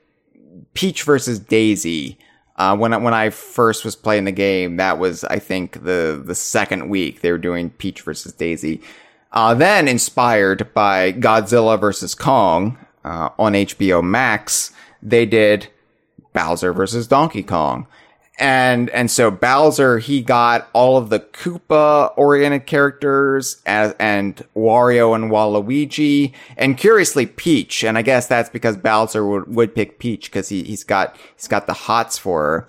Peach versus Daisy. Uh, when I, when I first was playing the game, that was I think the the second week they were doing Peach versus Daisy. Uh, then inspired by Godzilla versus Kong uh, on HBO Max, they did Bowser versus Donkey Kong. And, and so Bowser, he got all of the Koopa oriented characters as, and Wario and Waluigi and curiously Peach. And I guess that's because Bowser would, would pick Peach because he, he's got, he's got the hots for her.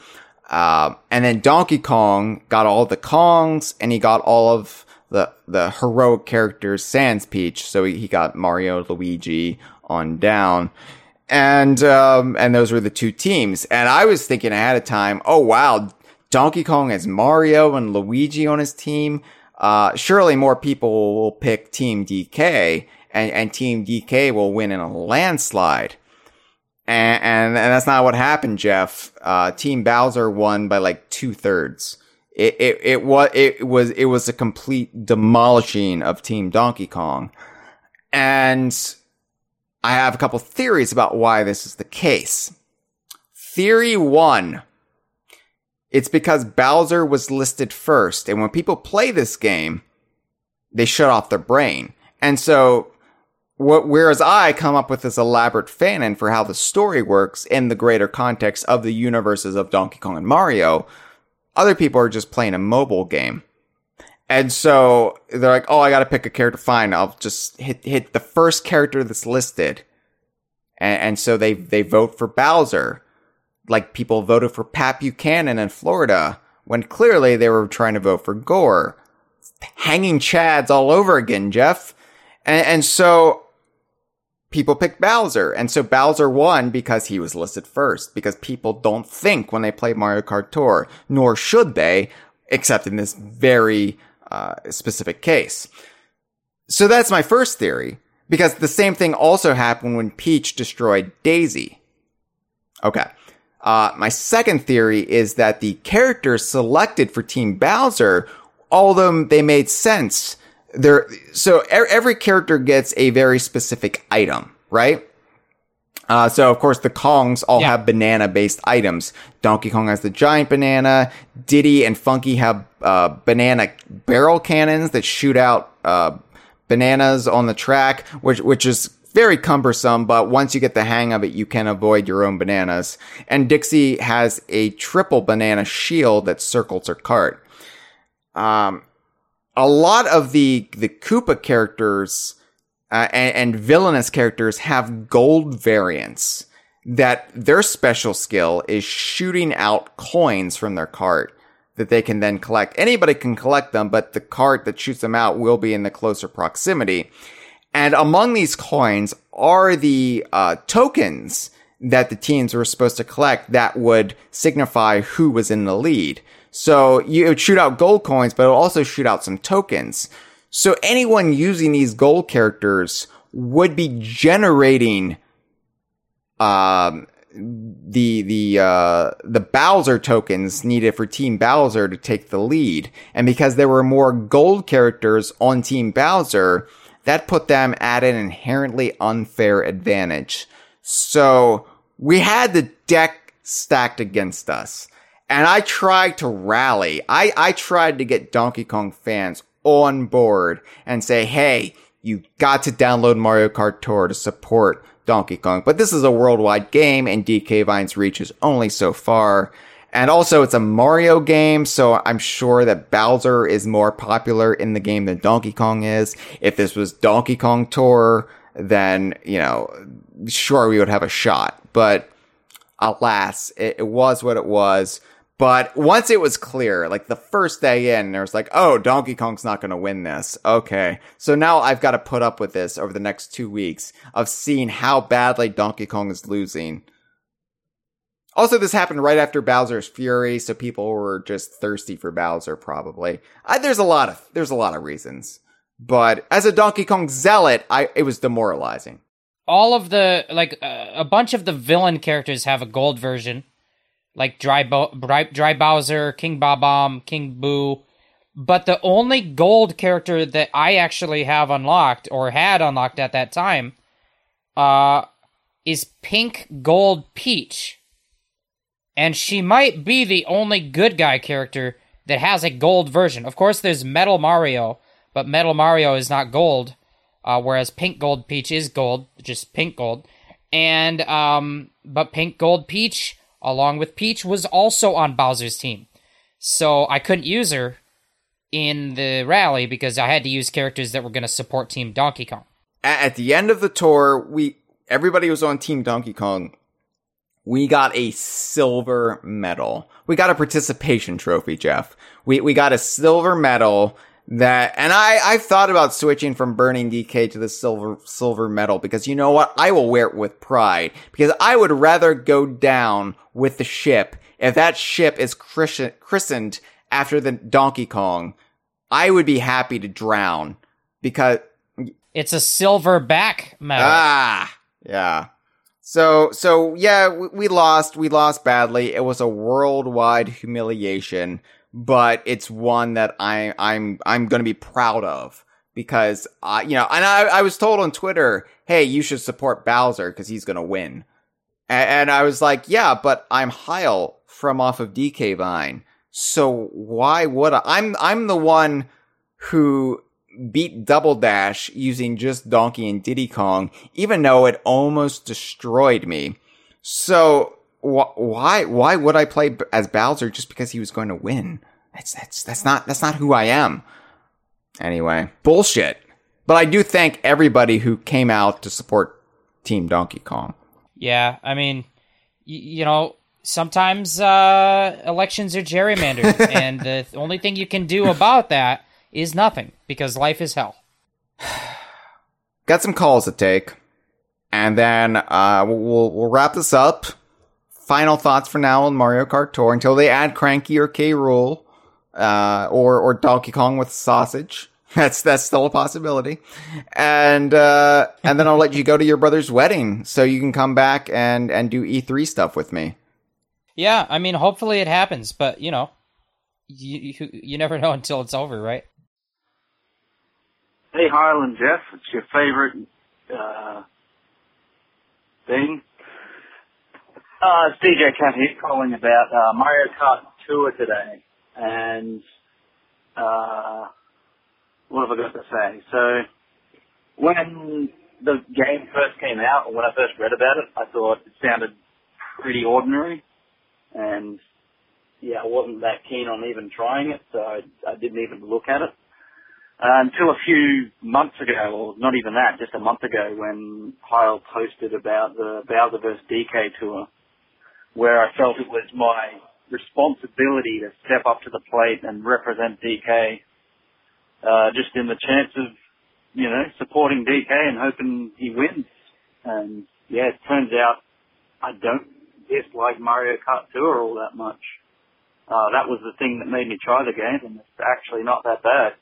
Uh, and then Donkey Kong got all the Kongs and he got all of the, the heroic characters sans Peach. So he, he got Mario, Luigi on down and um, and those were the two teams. And I was thinking ahead of time, oh wow, Donkey Kong has Mario and Luigi on his team. Uh, surely more people will pick Team DK, and, and Team DK will win in a landslide. And, and, and that's not what happened, Jeff. Uh, Team Bowser won by like two thirds. It, it, it was, it was, it was a complete demolishing of Team Donkey Kong. And I have a couple theories about why this is the case. Theory one. It's because Bowser was listed first, and when people play this game, they shut off their brain. And so, whereas I come up with this elaborate fanon for how the story works in the greater context of the universes of Donkey Kong and Mario, other people are just playing a mobile game. And so they're like, "Oh, I got to pick a character. Fine, I'll just hit hit the first character that's listed." And, and so they they vote for Bowser, like people voted for Pat Buchanan in Florida when clearly they were trying to vote for Gore. Hanging Chads all over again, Jeff. And, and so people picked Bowser. And so Bowser won because he was listed first, because people don't think when they play Mario Kart Tour, nor should they, except in this very uh, specific case. So that's my first theory, because the same thing also happened when Peach destroyed Daisy. Okay. Uh, my second theory is that the characters selected for Team Bowser, although they made sense, they're, so every character gets a very specific item, right? Uh, so of course the Kongs all yeah. have banana based items. Donkey Kong has the giant banana. Diddy and Funky have uh, banana barrel cannons that shoot out uh, bananas on the track, which which is very cumbersome. But once you get the hang of it, you can avoid your own bananas. And Dixie has a triple banana shield that circles her cart. Um, a lot of the the Koopa characters uh, and, and villainous characters have gold variants that their special skill is shooting out coins from their cart that they can then collect. Anybody can collect them, but the cart that shoots them out will be in the closer proximity. And among these coins are the uh, tokens that the teams were supposed to collect that would signify who was in the lead. So you would shoot out gold coins, but it would also shoot out some tokens. So anyone using these gold characters would be generating um, the the uh, the Bowser tokens needed for Team Bowser to take the lead, and because there were more gold characters on Team Bowser, that put them at an inherently unfair advantage. So we had the deck stacked against us, and I tried to rally. I I tried to get Donkey Kong fans on board and say, hey, you got to download Mario Kart Tour to support Donkey Kong. But this is a worldwide game and DK Vine's reach is only so far. And also, it's a Mario game, so I'm sure that Bowser is more popular in the game than Donkey Kong is. If this was Donkey Kong Tour, then, you know, sure, we would have a shot. But alas, it, it was what it was. But once it was clear, like the first day in, there was like, oh, Donkey Kong's not going to win this. Okay. So now I've got to put up with this over the next two weeks of seeing how badly Donkey Kong is losing also, this happened right after Bowser's Fury, so people were just thirsty for Bowser. Probably, I, there's a lot of there's a lot of reasons, but as a Donkey Kong zealot, I it was demoralizing. All of the like uh, a bunch of the villain characters have a gold version, like Dry, Bo- Dry, Bowser, King Bob-omb, King Boo. But the only gold character that I actually have unlocked or had unlocked at that time, uh, is Pink Gold Peach and she might be the only good guy character that has a gold version. Of course, there's Metal Mario, but Metal Mario is not gold, uh, whereas Pink Gold Peach is gold, just pink gold. And um, but Pink Gold Peach, along with Peach, was also on Bowser's team, so I couldn't use her in the rally because I had to use characters that were going to support Team Donkey Kong. At the end of the tour, we everybody was on Team Donkey Kong we got a silver medal. We got a participation trophy, Jeff. We, we got a silver medal that, and I, I've thought about switching from burning DK to the silver, silver medal because you know what? I will wear it with pride because I would rather go down with the ship. If that ship is christened after the Donkey Kong, I would be happy to drown because it's a silver back medal. Ah, yeah. So, so yeah, we, we lost. We lost badly. It was a worldwide humiliation, but it's one that I, I'm, I'm going to be proud of because, uh, you know, and I, I was told on Twitter, hey, you should support Bowser because he's going to win. And, and, I was like, yeah, but I'm Hyle from off of DK Vine. So why would I? I'm, I'm the one who beat Double Dash using just Donkey and Diddy Kong, even though it almost destroyed me. So wh- why why would I play as Bowser just because he was going to win? That's that's that's not that's not who I am. Anyway, bullshit. But I do thank everybody who came out to support Team Donkey Kong. Yeah, I mean, y- you know, sometimes uh, elections are gerrymandered, and the only thing you can do about that is nothing because life is hell. Got some calls to take, and then uh, we'll we'll wrap this up. Final thoughts for now on Mario Kart Tour until they add Cranky or K. Rool, uh, or or Donkey Kong with sausage. That's that's still a possibility, and uh, and then I'll let you go to your brother's wedding so you can come back and and do E3 stuff with me. Yeah, I mean, hopefully it happens, but you know, you you, you never know until it's over, right? Hey, Hyle and Jeff, it's your favorite uh, thing. Uh, it's DJ here calling about uh, Mario Kart Tour today, and uh, what have I got to say? So, when the game first came out, or when I first read about it, I thought it sounded pretty ordinary, and yeah, I wasn't that keen on even trying it, so I, I didn't even look at it. Uh, until a few months ago, or not even that, just a month ago, when Hyle posted about the Bowser vs. DK tour, where I felt it was my responsibility to step up to the plate and represent DK, uh, just in the chance of, you know, supporting DK and hoping he wins. And yeah, it turns out I don't dislike Mario Kart Tour all that much. Uh, that was the thing that made me try the game, and it's actually not that bad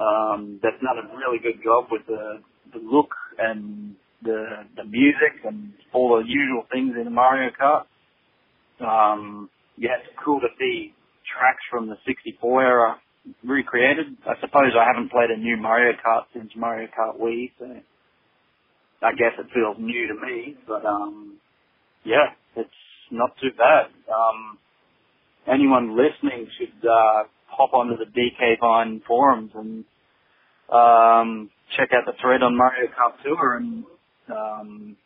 um, that's done a really good job with the, the look and the the music and all the usual things in Mario Kart. Um, yeah, it's cool to see tracks from the 64 era recreated. I suppose I haven't played a new Mario Kart since Mario Kart Wii, so I guess it feels new to me. But um, yeah, it's not too bad. Um, anyone listening should uh, onto the DK Vine forums and um, check out the thread on Mario Kart Tour. And um,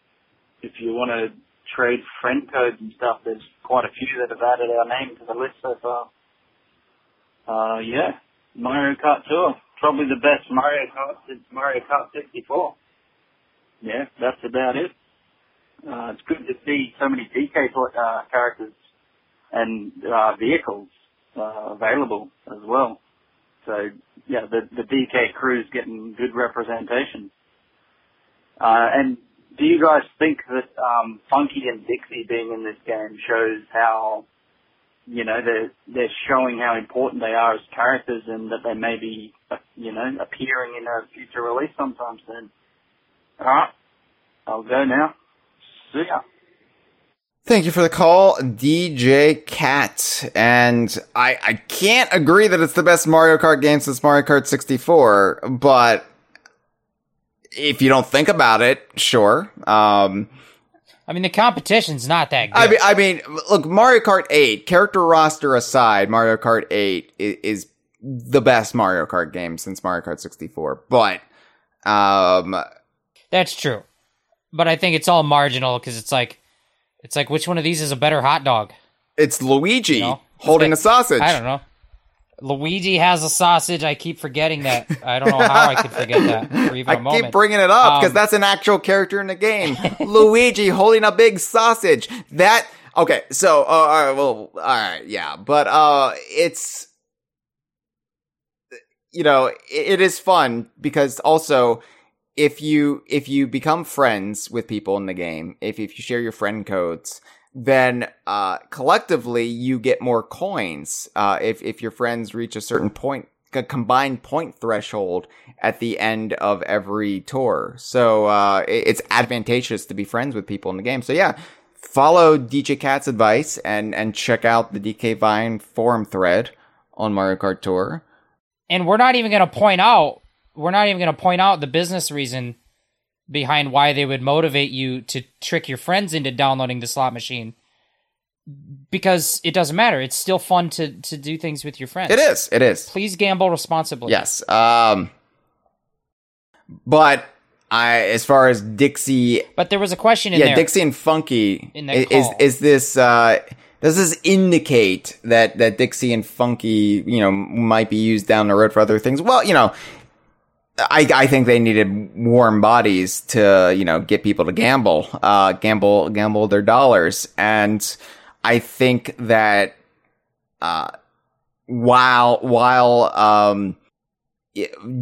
if you want to trade friend codes and stuff. There's quite a few that have added our name to the list so far. Uh, yeah, Mario Kart Tour, probably the best Mario Kart since Mario Kart 64. Yeah, that's about it. Uh, it's good to see so many DK uh, characters and uh, vehicles uh, available as well. So yeah, the the DK crew's getting good representation. Uh, and do you guys think that um, Funky and Dixie being in this game shows how you know they're they're showing how important they are as characters and that they may be uh, you know appearing in a future release sometime soon? All right, I'll go now. See ya. Thank you for the call, DJ Cat. And I, I can't agree that it's the best Mario Kart game since Mario Kart 64, but if you don't think about it, sure. Um, I mean, the competition's not that good. I mean, I mean, look, Mario Kart 8, character roster aside, Mario Kart 8 is, is the best Mario Kart game since Mario Kart 64. But, um, That's true. But I think it's all marginal because it's like, it's like which one of these is a better hot dog? it's Luigi You know? holding a sausage. I don't know. Luigi has a sausage. I keep forgetting that. I don't know how I could forget that for even I a moment. I keep bringing it up because Um, that's an actual character in the game. Luigi holding a big sausage. That okay? So, uh, all right, well, all right, yeah, but uh, it's you know, it, it is fun because also if you if you become friends with people in the game, if if you share your friend codes, then uh, collectively you get more coins. Uh, if if your friends reach a certain point, a combined point threshold at the end of every tour, so uh, it- it's advantageous to be friends with people in the game. So yeah, follow DJ Cat's advice and and check out the DK Vine forum thread on Mario Kart Tour. and we're not even going to point out we're not even going to point out the business reason behind why they would motivate you to trick your friends into downloading the slot machine because it doesn't matter it's still fun to to do things with your friends It is. It is. please gamble responsibly Yes. Um, but I, as far as Dixie, but there was a question in yeah, there Dixie and Funky, In that is call. is this uh, does this indicate that that Dixie and Funky, you know, might be used down the road for other things? Well, you know. I, I think they needed warm bodies to, you know, get people to gamble, uh, gamble, gamble their dollars. And I think that, uh, while, while, um,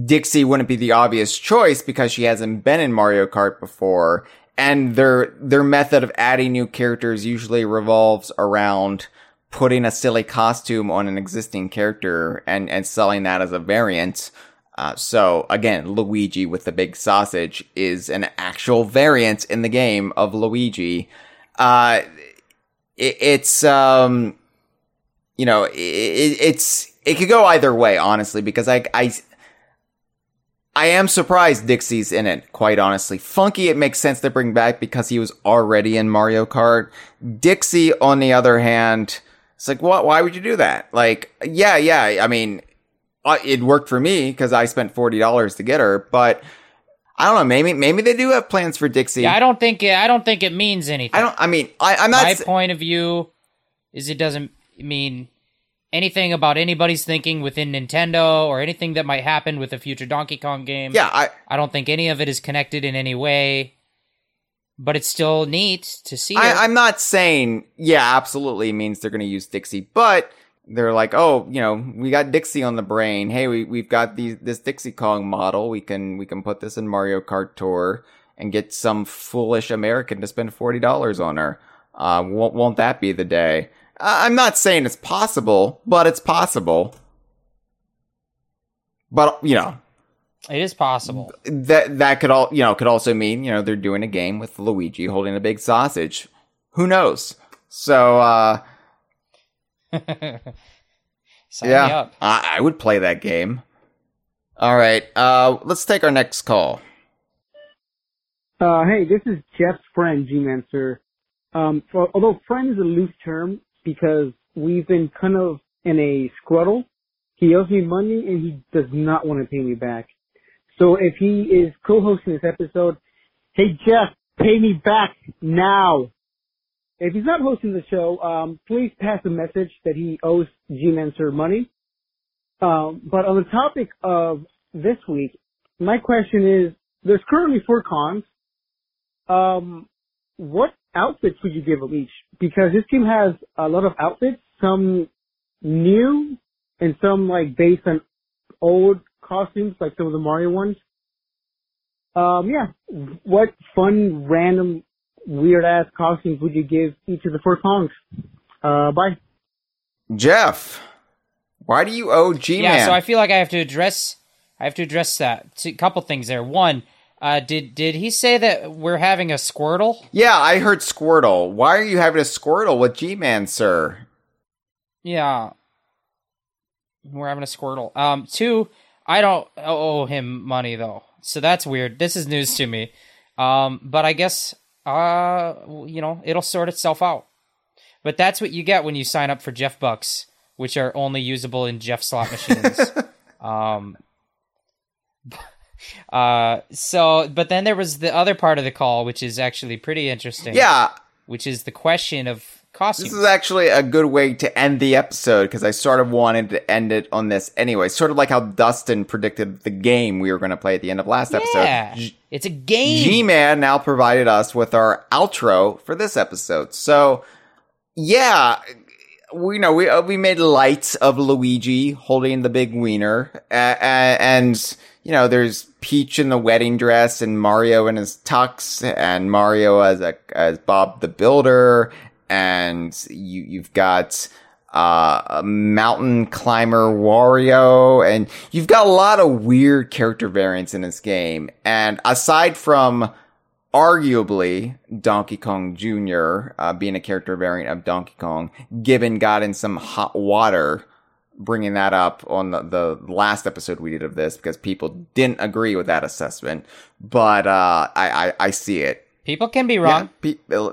Dixie wouldn't be the obvious choice because she hasn't been in Mario Kart before. And their, their method of adding new characters usually revolves around putting a silly costume on an existing character and, and selling that as a variant. Uh, so again, Luigi with the big sausage is an actual variant in the game of Luigi. Uh, it, it's, um, you know, it, it's, it could go either way, honestly, because I, I, I am surprised Dixie's in it, quite honestly. Funky, it makes sense to bring back because he was already in Mario Kart. Dixie, on the other hand, it's like, what? Why would you do that? Like, yeah, yeah. I mean, Uh, it worked for me because I spent forty dollars to get her, but I don't know. Maybe, maybe they do have plans for Dixie. yeah i don't think it, i don't think it means anything I don't. I mean, I, I'm not. my s- point of view is it doesn't mean anything about anybody's thinking within Nintendo or anything that might happen with a future Donkey Kong game. yeah, I, I don't think any of it is connected in any way. But it's still neat to see. I, I'm not saying, yeah, absolutely means they're going to use Dixie, but they're like, oh, you know, we got Dixie on the brain. Hey, we, we've got these, this Dixie Kong model. We can, we can put this in Mario Kart Tour and get some foolish American to spend $40 on her. Uh, won't, won't that be the day? I'm not saying it's possible, but it's possible. But, you know, it is possible. that that could all you know could also mean you know they're doing a game with Luigi holding a big sausage. Who knows? So uh Sign me yeah, up. I, I would play that game. All right, uh let's take our next call. Uh, hey, this is Jeff's friend, G-Mancer. Um, so, although friend is a loose term because we've been kind of in a scruddle. He owes me money and he does not want to pay me back. So if he is co-hosting this episode, hey Jeff, pay me back now. If he's not hosting the show, um, please pass a message that he owes G-Mancer money. Um, but on the topic of this week, my question is, there's currently four Kongs. Um, what outfits would you give them each? Because this team has a lot of outfits, some new and some like based on old costumes, like some of the Mario ones. Um, yeah. What fun, random, weird ass costumes would you give each of the four Kongs? Uh, bye. Jeff, why do you owe G Man? Yeah, so I feel like I have to address I have to address that. A couple things there. One, uh, did did he say that we're having a Squirtle? yeah, I heard Squirtle. Why are you having a Squirtle with G Man, sir? Yeah, we're having a Squirtle. Um, two, I don't owe him money though, so that's weird. This is news to me. Um, but I guess uh, you know, it'll sort itself out. But that's what you get when you sign up for Jeff Bucks, which are only usable in Jeff slot machines. um, uh, so, but then there was the other part of the call, which is actually pretty interesting. Yeah, which is the question of costumes. this is actually a good way to end the episode because I sort of wanted to end it on this anyway. Sort of like how Dustin predicted the game we were going to play at the end of last episode. yeah, episode. it's a game. G Man now provided us with our outro for this episode. So, yeah, we know we uh, we made light of Luigi holding the big wiener, uh, and you know there's Peach in the wedding dress, and Mario in his tux, and Mario as a as Bob the Builder, and you you've got uh, a mountain climber Wario, and you've got a lot of weird character variants in this game. And aside from arguably Donkey Kong Jr. Uh, being a character variant of Donkey Kong, Gibbon got in some hot water bringing that up on the, the last episode we did of this because people didn't agree with that assessment. But uh, I, I, I see it. People can be wrong. Yeah, pe-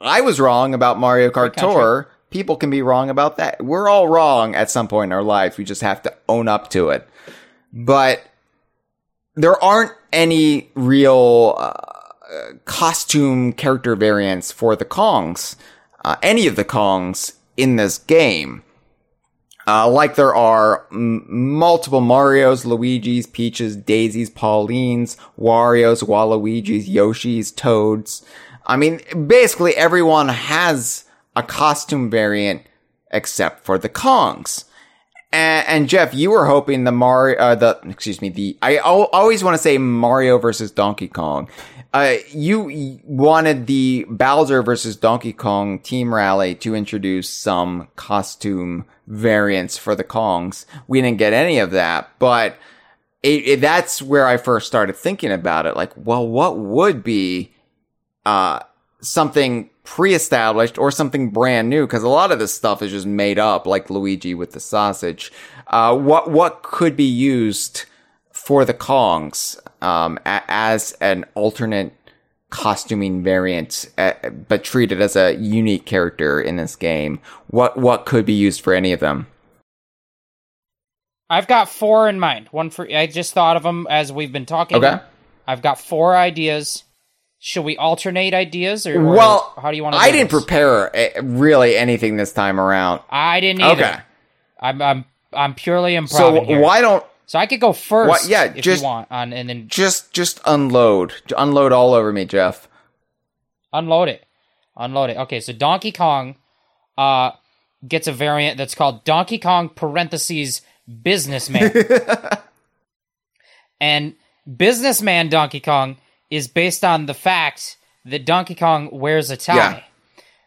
I was wrong about Mario Kart. Tour. People can be wrong about that. We're all wrong at some point in our lives. We just have to own up to it. But there aren't any real uh, costume character variants for the Kongs, uh, any of the Kongs in this game. Uh, like there are m- multiple Marios, Luigi's, Peaches, Daisies, Paulines, Wario's, Waluigi's, Yoshi's, Toads. I mean, basically everyone has a costume variant except for the Kongs. And, and Jeff, you were hoping the Mario, uh, the excuse me, the I al- always want to say Mario versus Donkey Kong. Uh, you wanted the Bowser versus Donkey Kong team rally to introduce some costume variants for the Kongs. We didn't get any of that, but it, it, that's where I first started thinking about it. Like, well, what would be uh, something pre-established or something brand new? Because a lot of this stuff is just made up, like Luigi with the sausage. Uh, what what could be used for the Kongs um, a- as an alternate costuming variant, uh, but treated as a unique character in this game? What what could be used for any of them? I've got four in mind. One for I just thought of them as we've been talking. Okay. I've got four ideas. Should we alternate ideas, or, or Well, how do you want to? I didn't prepare uh, really anything this time around. I didn't either. Okay. I'm I'm I'm purely improv. So here. why don't So I could go first. Why- yeah, if just- you want, on and then just just unload, unload all over me, Jeff. unload it, unload it. Okay, so Donkey Kong, uh, gets a variant that's called Donkey Kong parentheses businessman, and businessman Donkey Kong is based on the fact that Donkey Kong wears a tie. Yeah.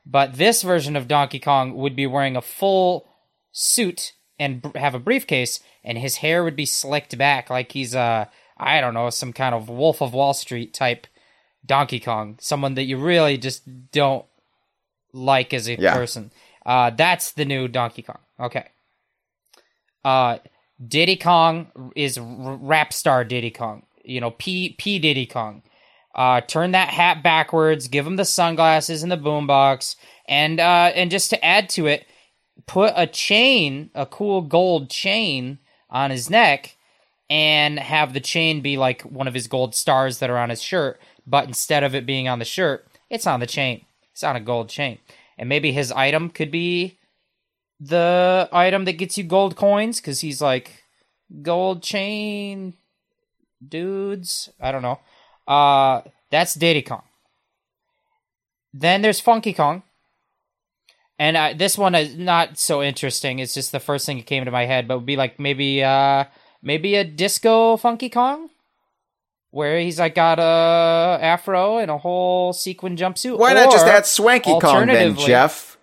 But this version of Donkey Kong would be wearing a full suit and br- have a briefcase, and his hair would be slicked back like he's uh I don't know some kind of Wolf of Wall Street type Donkey Kong, someone that you really just don't like as a Yeah. person. Uh, that's the new Donkey Kong. Okay. Uh, Diddy Kong is r- rap star Diddy Kong. You know, P P Diddy Kong. Uh, turn that hat backwards. Give him the sunglasses and the boombox, and uh, and just to add to it, put a chain, a cool gold chain on his neck, and have the chain be like one of his gold stars that are on his shirt. But instead of it being on the shirt, it's on the chain. It's on a gold chain. and maybe his item could be the item that gets you gold coins because he's like gold chain dudes. I don't know. Uh, that's Diddy Kong. Then there's Funky Kong. And this one is not so interesting. It's just the first thing that came to my head, but would be like maybe uh maybe a disco Funky Kong, where he's like got a afro and a whole sequin jumpsuit. Why not just Or, add Swanky Kong then, Jeff?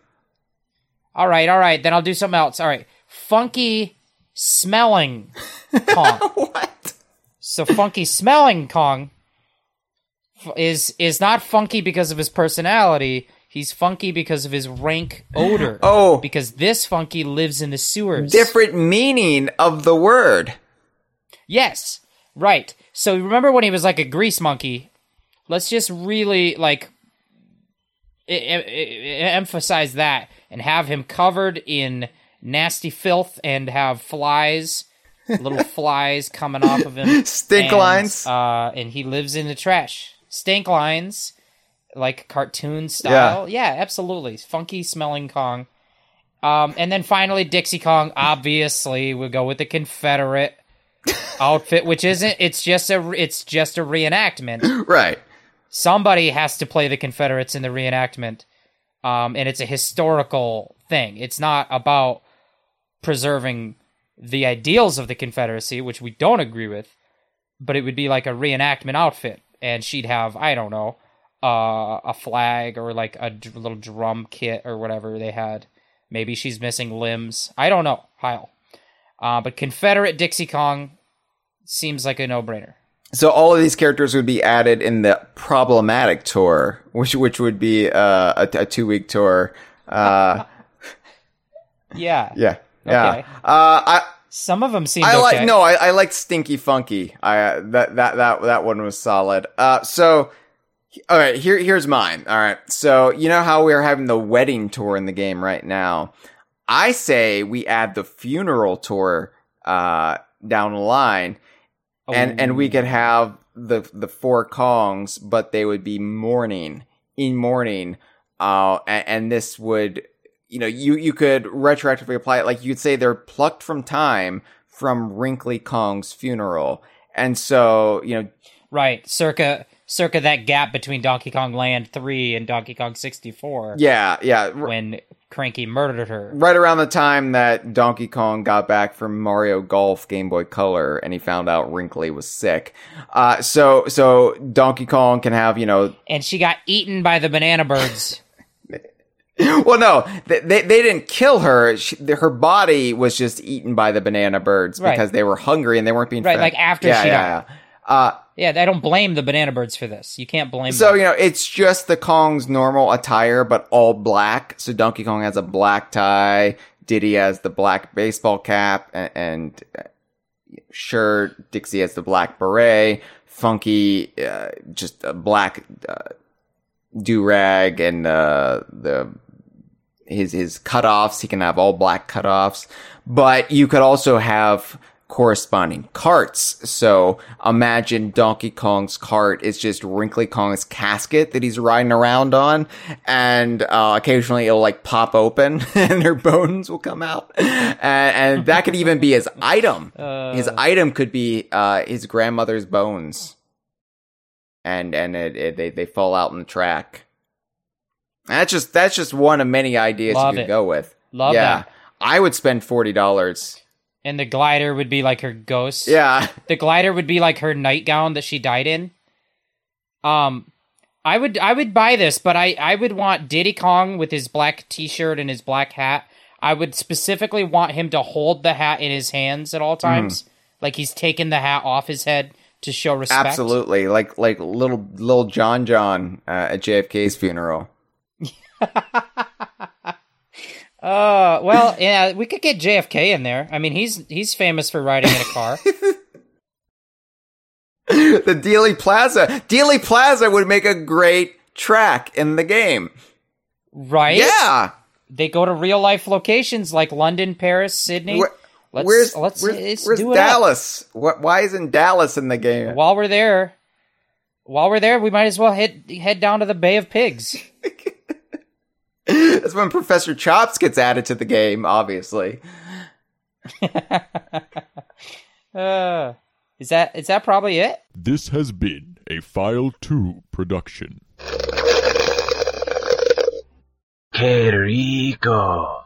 All right, all right. Then I'll do something else. All right, funky smelling Kong. What? So funky smelling Kong is is not funky because of his personality. He's funky because of his rank odor. Oh. because this funky lives in the sewers. Different meaning of the word. Yes, right. So remember when he was like a grease monkey? Let's just really like emphasize that and have him covered in nasty filth and have flies, little flies coming off of him. Stink and, lines. Uh, and he lives in the trash. Stink lines, like cartoon style. Yeah, absolutely. Funky smelling Kong. Um, and then finally, Dixie Kong. Obviously, we go with the Confederate outfit, which isn't. It's just a. It's just a reenactment. Right. Somebody has to play the Confederates in the reenactment, um, and it's a historical thing. It's not about preserving the ideals of the Confederacy, which we don't agree with, but it would be like a reenactment outfit, and she'd have I don't know uh, a flag or like a d- little drum kit or whatever they had. Maybe she's missing limbs. I don't know, Hyle. Uh, but Confederate Dixie Kong seems like a no-brainer. So all of these characters would be added in the problematic tour, which which would be uh, a, a two week tour. Uh, Yeah. yeah, yeah. Okay. Uh, I Some of them seem I okay. like no, I, I like Stinky Funky. I uh, that that that that one was solid. Uh, so all right, here here's mine. All right, so you know how we're having the wedding tour in the game right now. I say we add the funeral tour uh down the line, and and we could have the the four Kongs, but they would be mourning in mourning. Uh, and, and this would, you know, you you could retroactively apply it. Like you'd say they're plucked from time from Wrinkly Kong's funeral, and so you know, Right, circa circa that gap between Donkey Kong Land 3 and Donkey Kong 64 yeah, yeah, when Cranky murdered her. right around the time that Donkey Kong got back from Mario Golf Game Boy Color and he found out Wrinkly was sick. Uh, so so Donkey Kong can have you know And she got eaten by the banana birds. well, no, they, they, they didn't kill her. She, her body was just eaten by the banana birds Right. because they were hungry and they weren't being Right, fed. like after yeah, she yeah, died. yeah. Uh, yeah, I don't blame the banana birds for this. You can't blame so them. you know, it's just the Kong's normal attire, but all black. So Donkey Kong has a black tie. Diddy has the black baseball cap, and, and uh, shirt. Dixie has the black beret. Funky, uh, just a black uh, do rag, and uh, the his his cutoffs. He can have all black cutoffs, but you could also have corresponding carts. So imagine Donkey Kong's cart is just Wrinkly Kong's casket that he's riding around on, and uh, occasionally it'll like pop open and their bones will come out, and, and that could even be his item. his item could be uh, his grandmother's bones, and and it, it, they they fall out in the track. That's just that's just one of many ideas Love you could it. go with. Love yeah, that. I would spend forty dollars. And the glider would be like her ghost. Yeah, The glider would be like her nightgown that she died in. Um I would I would buy this, but I I would want Diddy Kong with his black t-shirt and his black hat. I would specifically want him to hold the hat in his hands at all times, like he's taking the hat off his head to show respect. absolutely. Like like little little John John uh, at JFK's funeral. Uh, well, yeah, we could get JFK in there. I mean, he's he's famous for riding in a car. the Dealey Plaza. Dealey Plaza would make a great track in the game. right? Yeah. They go to real life locations like London, Paris, Sydney. Where- let's where's let's, where's, let's where's do it. Dallas? What? Why isn't Dallas in the game? While we're there, while we're there, we might as well head head down to the Bay of Pigs. That's That's when Professor Chops gets added to the game, obviously. uh, is that is that probably it? This has been a File 2 production. Qué rico.